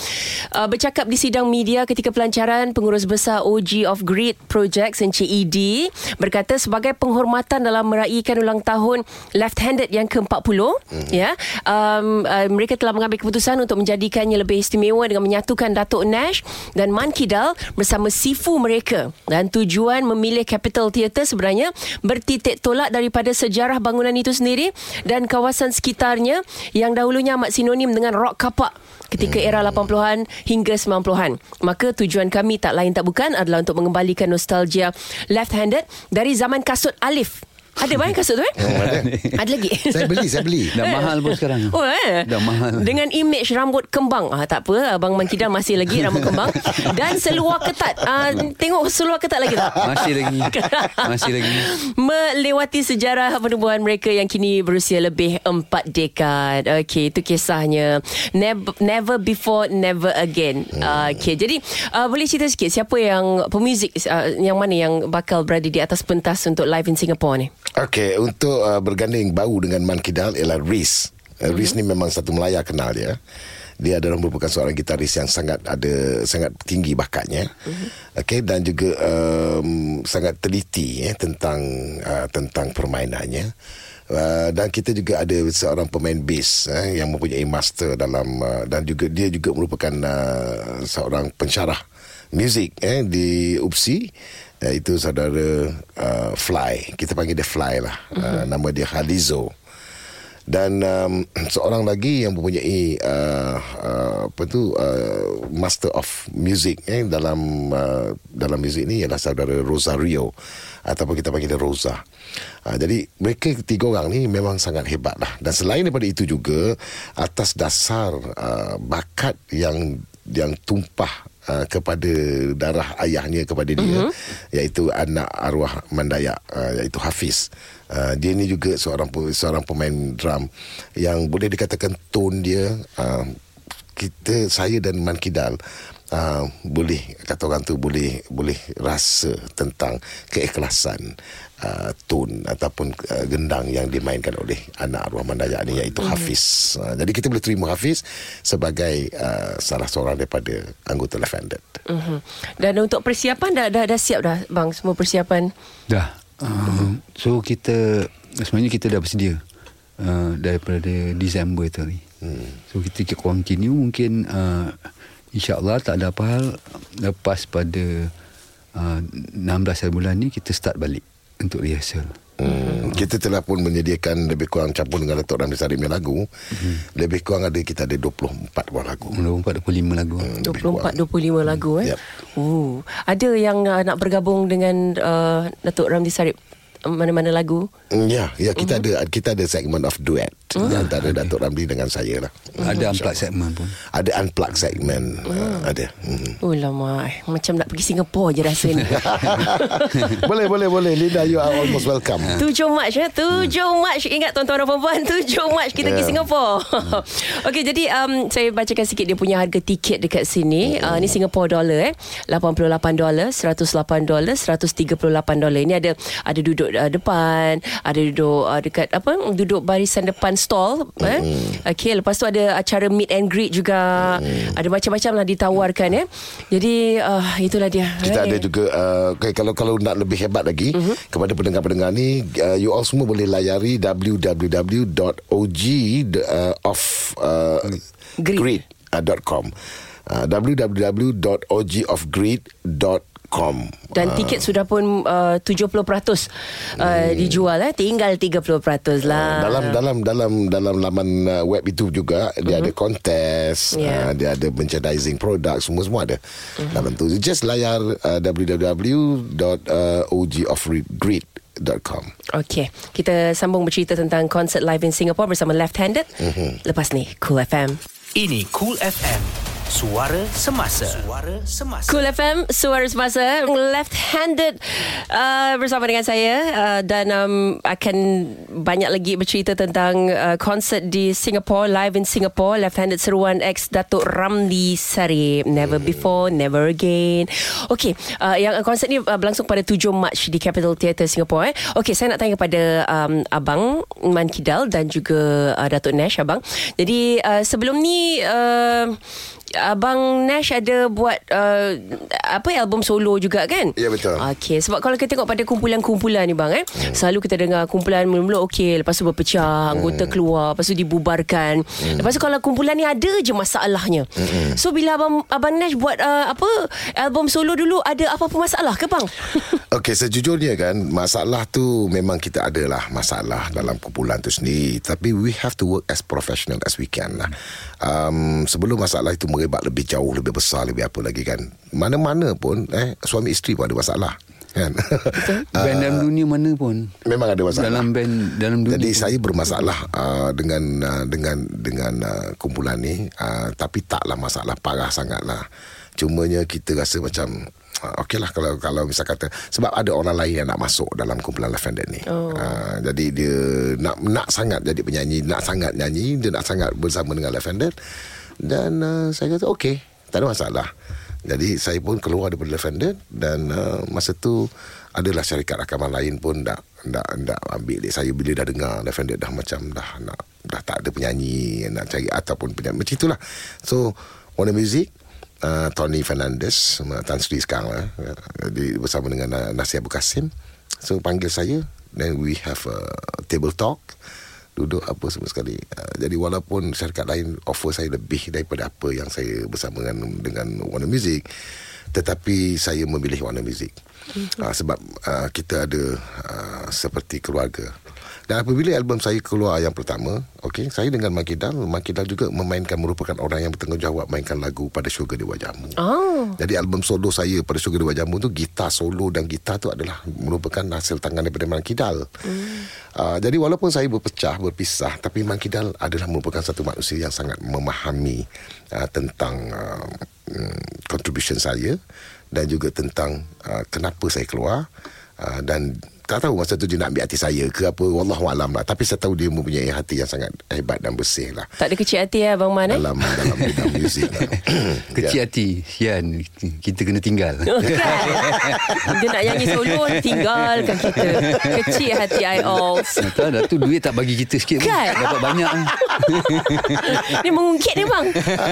Uh, bercakap di sidang media ketika pelancaran pengurus besar OG of Grid Projects Encik ED berkata sebagai penghormatan dalam meraihkan ulang tahun left-handed yang ke-40 mm-hmm. ya. Um, uh, mereka telah mengambil keputusan keputusan untuk menjadikannya lebih istimewa dengan menyatukan Datuk Nash dan Man Kidal bersama sifu mereka. Dan tujuan memilih Capital Theatre sebenarnya bertitik tolak daripada sejarah bangunan itu sendiri dan kawasan sekitarnya yang dahulunya amat sinonim dengan rock kapak ketika era 80-an hingga 90-an. Maka tujuan kami tak lain tak bukan adalah untuk mengembalikan nostalgia left-handed dari zaman kasut Alif ada banyak kasut tu eh? Oh, ada. ada lagi. Saya beli, saya beli. Dah mahal pun sekarang. Oh eh. Dah mahal. Dengan image rambut kembang. Ah tak apa, abang Mankida masih lagi rambut kembang dan seluar ketat. Ah tengok seluar ketat lagi tak? Masih lagi. masih lagi. Melewati sejarah penubuhan mereka yang kini berusia lebih empat dekad. Okey, itu kisahnya. Never, never before, never again. Hmm. Okey, jadi uh, boleh cerita sikit siapa yang pemuzik uh, yang mana yang bakal berada di atas pentas untuk live in Singapore ni? Okey, untuk uh, berganding bau dengan Man Kidal ialah Riz. Uh, mm-hmm. Riz ni memang satu Melaya kenal dia. Dia adalah merupakan seorang gitaris yang sangat ada sangat tinggi bakatnya. Mm-hmm. Okey dan juga um, sangat teliti ya tentang uh, tentang permainannya. Uh, dan kita juga ada seorang pemain bass eh, yang mempunyai master dalam uh, dan juga dia juga merupakan uh, seorang pensyarah muzik eh, di UPSI iaitu saudara uh, Fly. Kita panggil dia Fly lah. Uh-huh. uh, nama dia Halizo dan um, [CLEARS THROAT] seorang lagi yang mempunyai uh, uh, apa tu uh, master of music eh dalam uh, dalam muzik ni ialah saudara Rosario. Ataupun kita panggil dia Rosa. Uh, jadi mereka tiga orang ni memang sangat hebat lah. Dan selain daripada itu juga atas dasar uh, bakat yang yang tumpah uh, kepada darah ayahnya kepada dia uh-huh. iaitu anak arwah Mandaya uh, iaitu Hafiz. Uh, dia ni juga seorang seorang pemain drum yang boleh dikatakan tone dia uh, kita saya dan Man Kidal uh, boleh kata orang tu boleh boleh rasa tentang keikhlasan uh, tone ataupun uh, gendang yang dimainkan oleh anak arwah mandaya ni iaitu mm-hmm. Hafiz. Uh, jadi kita boleh terima Hafiz sebagai uh, salah seorang daripada anggota Left-Handed. Mm-hmm. Dan untuk persiapan dah, dah dah siap dah bang semua persiapan? Dah. Uh, so kita sebenarnya kita dah bersedia uh, daripada Disember tadi. Hmm. So kita continue mungkin uh, InsyaAllah tak ada apa hal Lepas pada uh, 16 hari bulan ni kita start balik untuk rehearsal. Hmm. Kita telah pun menyediakan lebih kurang campur dengan Datuk Ramli punya lagu. Hmm. Lebih kurang ada kita ada 24 buah lagu. 24 25 lagu. Hmm, lebih kurang. 24 25 lagu eh. Yep. Oh, ada yang uh, nak bergabung dengan uh, Datuk Ramli Sarip uh, mana-mana lagu? Mm, Ya, ya kita Mhm. ada kita ada segmen of duet Oh. antara Datuk Ramli dengan saya lah. Ada unplugged segmen pun. Ada unplugged segmen uh, ada. Hmm. Oh lama eh. Macam nak pergi Singapura je rasa ni. [LAUGHS] boleh boleh boleh Linda you are almost welcome. [LAUGHS] 7 Mac eh 7 Mac Ingat tuan-tuan dan perempuan 7 Mac kita pergi Yeah. Singapura [LAUGHS] Okey jadi um, Saya bacakan sikit Dia punya harga tiket Dekat sini uh, Ni Singapore dollar eh 88 dolar 108 dolar 138 dolar Ini ada Ada duduk uh, depan Ada duduk uh, Dekat apa Duduk barisan depan stall eh? Okey lepas tu ada Acara meet and greet juga Ada macam-macam lah Ditawarkan eh Jadi uh, Itulah dia Kita Eh. ada juga uh, okay, kalau kalau nak lebih hebat lagi Mhm. uh-huh. kepada pendengar-pendengar ni uh, you all semua boleh layari www.og uh, of uh, uh, www.ogofgrid.com Dan tiket sudah pun uh, 70% uh, dijual eh tinggal 30% lah. dalam dalam dalam dalam laman uh, web itu juga dia ada kontes Mhm. Yeah. uh, dia ada merchandising produk semua semua ada dalam tu just layar uh, www.ogofgrid.com Okey, kita sambung bercerita tentang konsert live in Singapore bersama Left Handed. Lepas ni Cool FM. Ini Cool FM. Suara semasa. Suara semasa. Cool FM Suara Semasa Left Handed uh, Bersama dengan saya uh, Dan um, Akan Banyak lagi bercerita tentang uh, Konsert di Singapore Live in Singapore Left Handed Seruan X Datuk Ramli Sarip Never Before Never Again Okay uh, Yang konsert ni uh, Berlangsung pada 7 Mac Di Capitol Theatre Singapore eh. Okay saya nak tanya kepada um, Abang Man Kidal Dan juga uh, Datuk Nash Abang Jadi uh, sebelum ni uh, Abang Nash ada buat uh, apa album solo juga kan? Ya, betul. Okey, sebab kalau kita tengok pada kumpulan-kumpulan ni bang eh, hmm. selalu kita dengar kumpulan mula-mula okey, lepas tu berpecah, anggota Hmm. keluar, lepas tu dibubarkan. Hmm. Lepas tu kalau kumpulan ni ada je masalahnya. Hmm. So bila abang abang Nash buat uh, apa album solo dulu ada apa-apa masalah ke bang? [LAUGHS] Okey, sejujurnya kan masalah tu memang kita adalah masalah dalam kumpulan tu sendiri. Tapi we have to work as professional as we can lah. Um, sebelum masalah itu merebak lebih jauh, lebih besar, lebih apa lagi kan. Mana-mana pun eh suami isteri pun ada masalah. Kan? [LAUGHS] Band dalam dunia mana pun. Memang ada masalah. Dalam band dalam dunia. Jadi pun. saya bermasalah uh, dengan uh, dengan dengan uh, kumpulan ni uh, tapi taklah masalah parah sangat lah. Cumanya kita rasa macam uh, okey lah kalau kalau misal kata sebab ada orang lain yang nak masuk dalam kumpulan Lavender ni. Oh. Uh, jadi dia nak nak sangat jadi penyanyi, nak sangat nyanyi, dia nak sangat bersama dengan Lavender dan uh, saya kata okey, tak ada masalah. Jadi saya pun keluar daripada Lavender dan uh, masa tu adalah syarikat rakaman lain pun dah dah dah ambil dia saya bila dah dengar Lavender dah macam dah nak dah tak ada penyanyi nak cari ataupun penyanyi macam itulah. So Warner Music uh, Tony Fernandez Tan Sri sekarang lah. Uh, di, bersama dengan uh, Nasir Abu Kasim so panggil saya then we have a table talk. Duduk apa semua sekali. Uh, jadi walaupun syarikat lain offer saya lebih daripada apa yang saya bersama dengan dengan Warner Music tetapi saya memilih Warner Music. Uh, sebab uh, kita ada uh, seperti keluarga dan apabila album saya keluar yang pertama, okey, saya dengan Makidal, Makidal juga memainkan merupakan orang yang bertanggungjawab mainkan lagu pada Syurga Dewa Jamu. oh. Jadi album solo saya pada Syurga Dewa Jamu tu gitar solo dan gitar tu adalah merupakan hasil tangan daripada Man Kidal. Hmm. Uh, jadi walaupun saya berpecah, berpisah tapi Man Kidal adalah merupakan satu manusia yang sangat memahami uh, tentang uh, contribution saya dan juga tentang uh, kenapa saya keluar uh, dan tak tahu masa tu dia nak ambil hati saya ke apa wallahualam lah. Tapi saya tahu dia mempunyai hati yang sangat hebat dan bersih lah. Tak ada kecil hati ya Abang Man eh? dalam dalam bidang [LAUGHS] muzik lah. [COUGHS] Kecil hati Sian. Kita kena tinggal. Kan? Dia nak nyanyi solo Tinggalkan kita. Kecil hati I all Tak dah tu duit tak bagi kita sikit pun. Kan? Dapat banyak. [LAUGHS] Ni mengungkit ni bang.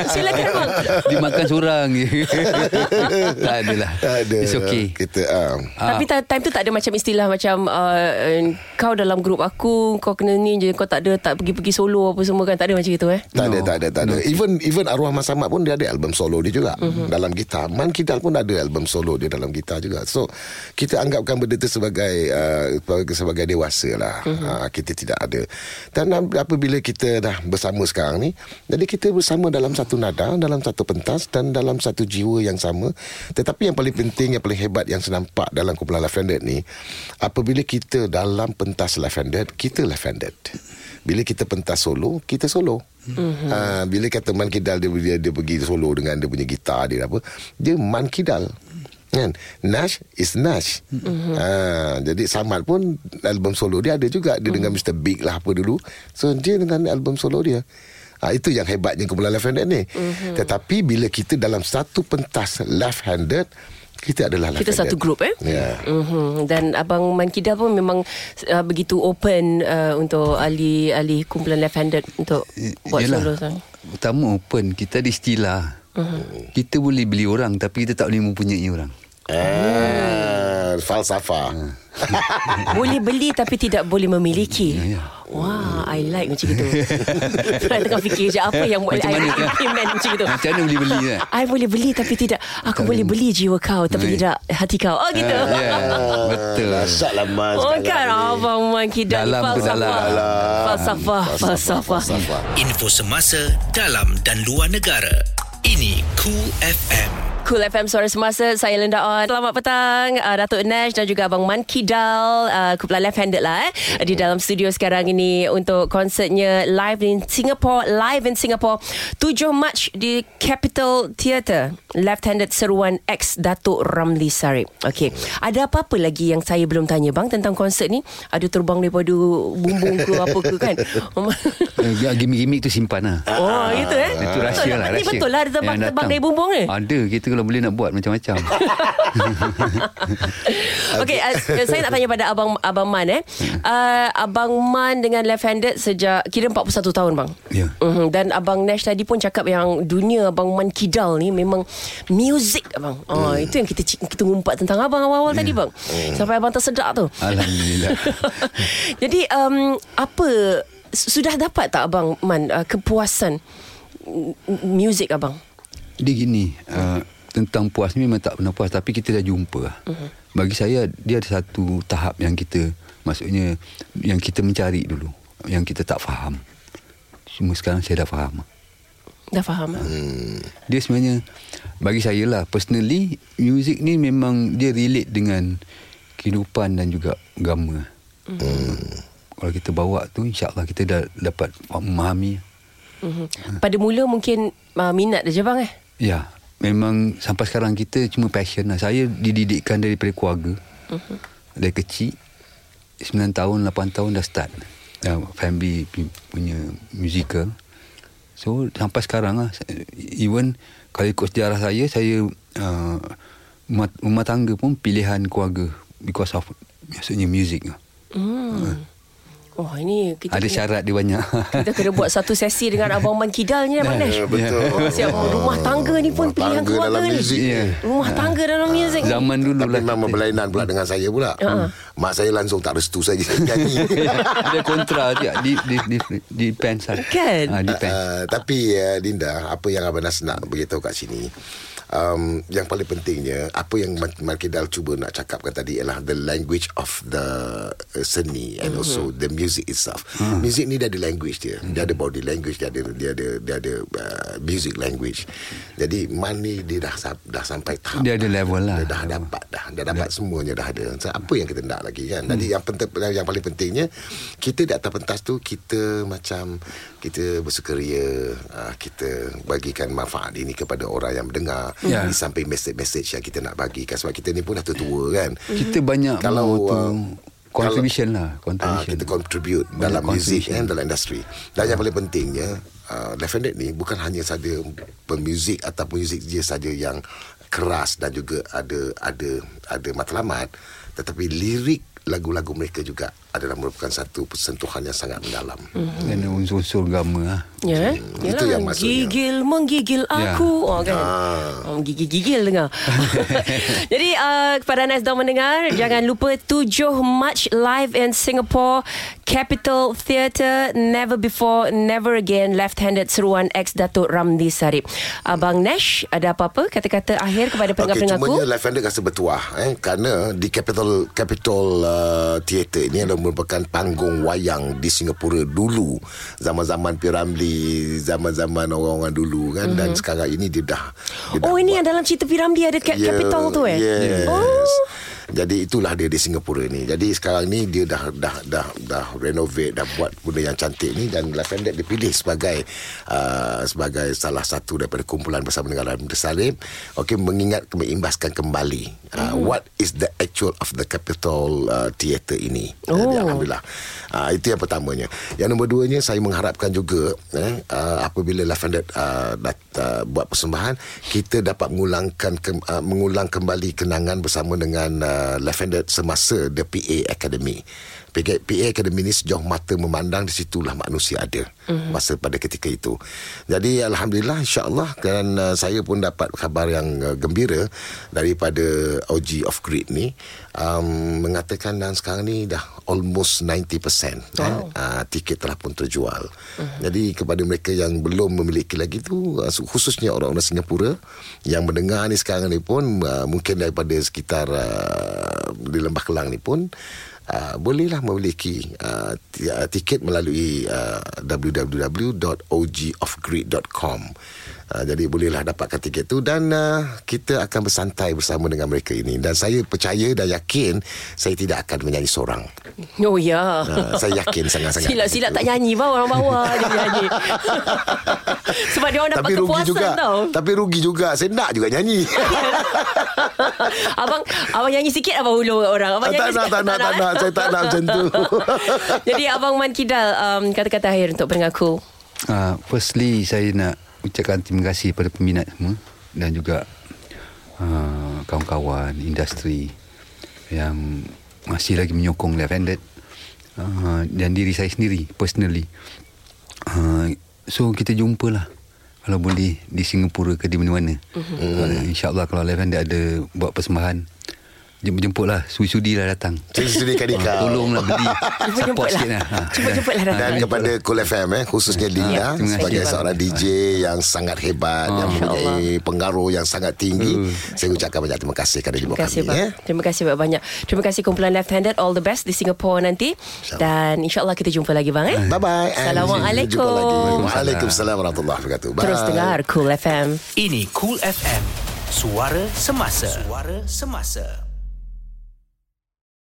Silakan bang. Dia makan seorang je. [LAUGHS] Tak adalah. Tak ada It's okay. kita uh, Tapi ta- time tu tak ada macam istilah macam uh, uh, kau dalam grup aku kau kena ni je kau tak ada tak pergi-pergi solo apa semua kan tak ada macam itu eh Tak ada, tak ada, tak ada. Even even Arwah Mas Ahmad pun dia ada album solo dia juga Mhm. uh-huh. dalam gitar. Man Kidal pun ada album solo dia dalam gitar juga. So kita anggapkan benda itu sebagai uh, sebagai, dewasa lah. Mhm. Uh-huh. Uh, kita tidak ada. Dan apabila kita dah bersama sekarang ni, jadi kita bersama dalam satu nada, dalam satu pentas dan dalam satu jiwa yang sama. Tetapi yang paling penting, yang paling hebat yang saya nampak dalam kumpulan Left-Handed ni, apabila kita dalam pentas Left-Handed, kita Left-Handed. Bila kita pentas solo, kita solo. Mm-hmm. Uh, bila kata Man Kidal dia, dia dia pergi solo dengan dia punya gitar dia apa, dia Man Kidal. Kan? Nash is Nash. Mm-hmm. Uh, jadi Samad pun album solo dia ada juga. Dia mm-hmm. dengan Mr. Big lah apa dulu. So dia dengan album solo dia. Ha, itu yang hebatnya kumpulan left-handed ni. Mm-hmm. Tetapi bila kita dalam satu pentas left-handed, kita adalah kita satu grup eh Ya. mm-hmm. dan abang Man Kidal pun memang uh, begitu open uh, untuk ahli ahli kumpulan left handed untuk buat Yelah, solo sang. Pertama open Kita ada istilah uh-huh. Kita boleh beli orang Tapi kita tak boleh mempunyai orang Ah, falsafah. [LAUGHS] boleh beli tapi tidak boleh memiliki. Ya, ya. Wah, I like macam itu. Saya [LAUGHS] tengah fikir je apa yang boleh Macam I mana kan? implement [LAUGHS] macam itu. Macam mana boleh beli kan I boleh beli tapi tidak Aku boleh beli jiwa kau Tapi tidak hati kau Oh gitu Ah, Ya Betul Dahsyatlah Man Oh sekarang kan. Abang Man Kidal ni Dalam falsafah. dalam. Falsafah Falsafah falsafah. Info semasa dalam dan luar negara. Ini Cool FM. Cool FM Suara Semasa Saya Linda On. Selamat petang uh, Datuk Nash Dan juga Abang Man Kidal. Uh, Kumpulan Left Handed lah eh. Di dalam studio sekarang ini Untuk konsertnya Live in Singapore Live in Singapore 7 Mac Di Capital Theatre. Left Handed Seruan X Datuk Ramli Sarip. Okay Ada apa-apa lagi Yang saya belum tanya bang Tentang konsert ni? Ada terbang daripada Bumbung ke apa ke kan? [LAUGHS] Eh, Gimik-gimik tu simpan lah. Oh gitu eh? Itu rahsia lah lah Ni betul lah Ada terbang-terbang dari bumbung ni. Ada Kita kalau boleh nak buat macam-macam [LAUGHS] Okey, uh, saya nak tanya pada abang abang Man eh. Uh, abang Man dengan left handed sejak kira 41 tahun bang. Ya. Uh-huh. Dan abang Nash tadi pun cakap yang dunia abang Man Kidal ni memang music abang. Oh, Hmm. itu yang kita kita ngumpat tentang abang awal-awal tadi bang. Hmm. Sampai abang tersedak tu. Alhamdulillah [LAUGHS] Jadi um, apa sudah dapat tak abang Man uh, kepuasan music abang? Dia gini uh, Tentang puas ni memang tak pernah puas Tapi kita dah jumpa uh-huh. Bagi saya Dia ada satu tahap yang kita Maksudnya Yang kita mencari dulu Yang kita tak faham Cuma sekarang saya dah faham Dah faham? ah? Hmm. Dia sebenarnya Bagi saya lah Personally Music ni memang Dia relate dengan Kehidupan dan juga Agama hmm. Kalau kita bawa tu InsyaAllah kita dah dapat Memahami Mhm. Pada mula mungkin uh, minat je bang eh. Ya Memang sampai sekarang kita cuma passion lah. Saya dididikkan daripada keluarga. Uh-huh. Dari kecil 9 tahun, 8 tahun dah start. Uh, Family pu- punya musical. So sampai sekarang lah Even kalau ikut sejarah saya Saya uh, rumah, rumah tangga pun pilihan keluarga Because of Maksudnya music lah. Hmm. Oh ini kita Ada kena- syarat dia banyak Kita kena buat satu sesi dengan Abang Man Kidal ni Abang Nash. Ya, betul. Oh, siap. Rumah tangga ni pun Rumah pilihan tangga keluarga dalam ni. muzik Ya. Rumah tangga dalam muzik. ni. Zaman dulu Tapi lah memang kita- berlainan pula dengan saya pula. Ha. Mak saya langsung tak restu saya nyanyi. Ada [LAUGHS] kontra dia di di di, di depends lah. Kan? Ah, depends. Uh, tapi uh, Dinda, apa yang Abang Nas nak beritahu kat sini, um, yang paling pentingnya, apa yang Markidal cuba nak cakapkan tadi ialah the language of the uh, seni and Mhm. also the music itself. Hmm. Music ni dia ada language dia. Dia ada body language, dia ada dia ada dia ada uh, music language. Jadi ni dia dah dah sampai tahap Dia ada level lah. Dia dah dapat dah. Dah dapat semuanya dah ada. So, apa yang kita nak lagi kan? Jadi yang penting yang paling pentingnya kita di atas pentas tu kita macam kita bersukaria, uh, kita bagikan manfaat ini kepada orang yang mendengar Ya. di samping message-message yang kita nak bagikan sebab kita ni pun dah tua kan. Kita banyak Kalau, uh, contribution lah, Ah, contribution. kita contribute Banyak dalam music and dalam industri. Dan yang paling pentingnya, uh, Left-Handed ni bukan hanya saja pemuzik ataupun muzik dia saja yang keras dan juga ada ada ada matlamat, tetapi lirik lagu-lagu mereka juga adalah merupakan satu persentuhan yang sangat mendalam. Mhm. Dan unsur-unsur agama lah. Ya, itu Yalah, yang maksudnya. Gigil menggigil Ya. aku. Oh kan. Ah. Oh, gigil-gigil dengar. [LAUGHS] Jadi uh, kepada anda sedang mendengar, [COUGHS] jangan lupa 7 March live in Singapore Capital Theatre Never Before Never Again Left-handed seruan ex Datuk Ramli Sarip. Abang Nash, ada apa-apa kata-kata akhir kepada pendengar-pendengar cumanya aku? Life Handed rasa bertuah eh, Kerana di Capitol Capitol uh, Theatre ini adalah merupakan panggung wayang di Singapura dulu Zaman-zaman Piramli Zaman-zaman orang-orang dulu kan Dan sekarang ini dia dah dia dah Oh ini buat- yang dalam cerita Piramli ada Ya, Capital tu eh? Yes. Oh. Jadi itulah dia di Singapura ni. Jadi sekarang ni dia dah dah dah dah renovate dah buat benda yang cantik ni dan Lavender dipilih sebagai uh, sebagai salah satu daripada kumpulan bersama dengan Ramli Salim okey mengingat mengimbaskan kembali uh, what is the actual of the Capitol uh, Theatre ini. Oh. Jadi, alhamdulillah. Uh, itu yang pertamanya. Yang nombor duanya saya mengharapkan juga eh, uh, apabila Lavender uh, dat, uh, buat persembahan kita dapat mengulangkan ke, uh, mengulang kembali kenangan bersama dengan uh, Lavender semasa the PA Academy. PA, PA Academy sejauh mata memandang di situlah manusia ada mm-hmm. masa pada ketika itu. Jadi alhamdulillah insya-Allah dan uh, saya pun dapat khabar yang uh, gembira daripada OG of Grid ni um, mengatakan dan sekarang ni dah almost 90% wow. eh, uh, tiket telah pun terjual. Mm-hmm. Jadi kepada mereka yang belum memiliki lagi tu uh, khususnya orang-orang Singapura yang mendengar ni sekarang ni pun uh, mungkin daripada sekitar uh, di Lembah Kelang ni pun Uh, bolehlah memiliki uh, tiket melalui uh, www.ogofgrid.com uh, jadi bolehlah dapatkan tiket tu dan uh, kita akan bersantai bersama dengan mereka ini dan saya percaya dan yakin saya tidak akan menyanyi seorang Oh ya. uh, saya yakin sangat-sangat Silap-silap tak nyanyi bawah orang bawah [LAUGHS] je nyanyi. Sebab dia orang dapat tapi rugi kepuasan juga tau. tapi rugi juga saya nak juga nyanyi [LAUGHS] abang abang nyanyi sikit abang hulu orang. Abang tak nak tak nak tak nak saya tak nak macam tu [LAUGHS] Jadi abang Man Kidal um, kata-kata akhir untuk pendengar aku. Uh, firstly, saya nak ucapkan terima kasih kepada peminat semua dan juga uh, kawan-kawan industri yang masih lagi menyokong Left Handed uh, dan diri saya sendiri personally. Uh, so kita jumpalah kalau boleh di Singapura ke di mana-mana. Uh-huh. Uh, InsyaAllah kalau Left Handed ada buat persembahan jemput lah sudi-sudi lah datang Saya sudikan Ah, kau Tolonglah beli [LAUGHS] Support jemput sikit lah. lah Ha, Cuba dan- jemput lah datang. Dan kepada Cool FM eh khususnya Linda terima kasih, sebagai seorang DJ yang sangat hebat yang mempunyai pengaruh yang sangat tinggi. Saya ucapkan banyak terima kasih kerana kasih kami bang. ya. Terima kasih banyak. Terima kasih kumpulan Left Handed all the best di Singapore nanti dan insyaallah kita jumpa lagi bang eh. Bye bye. Assalamualaikum. Waalaikumsalam warahmatullahi wabarakatuh. Bye. Terus dengar Cool FM. Ini Cool FM. Suara semasa. Suara semasa.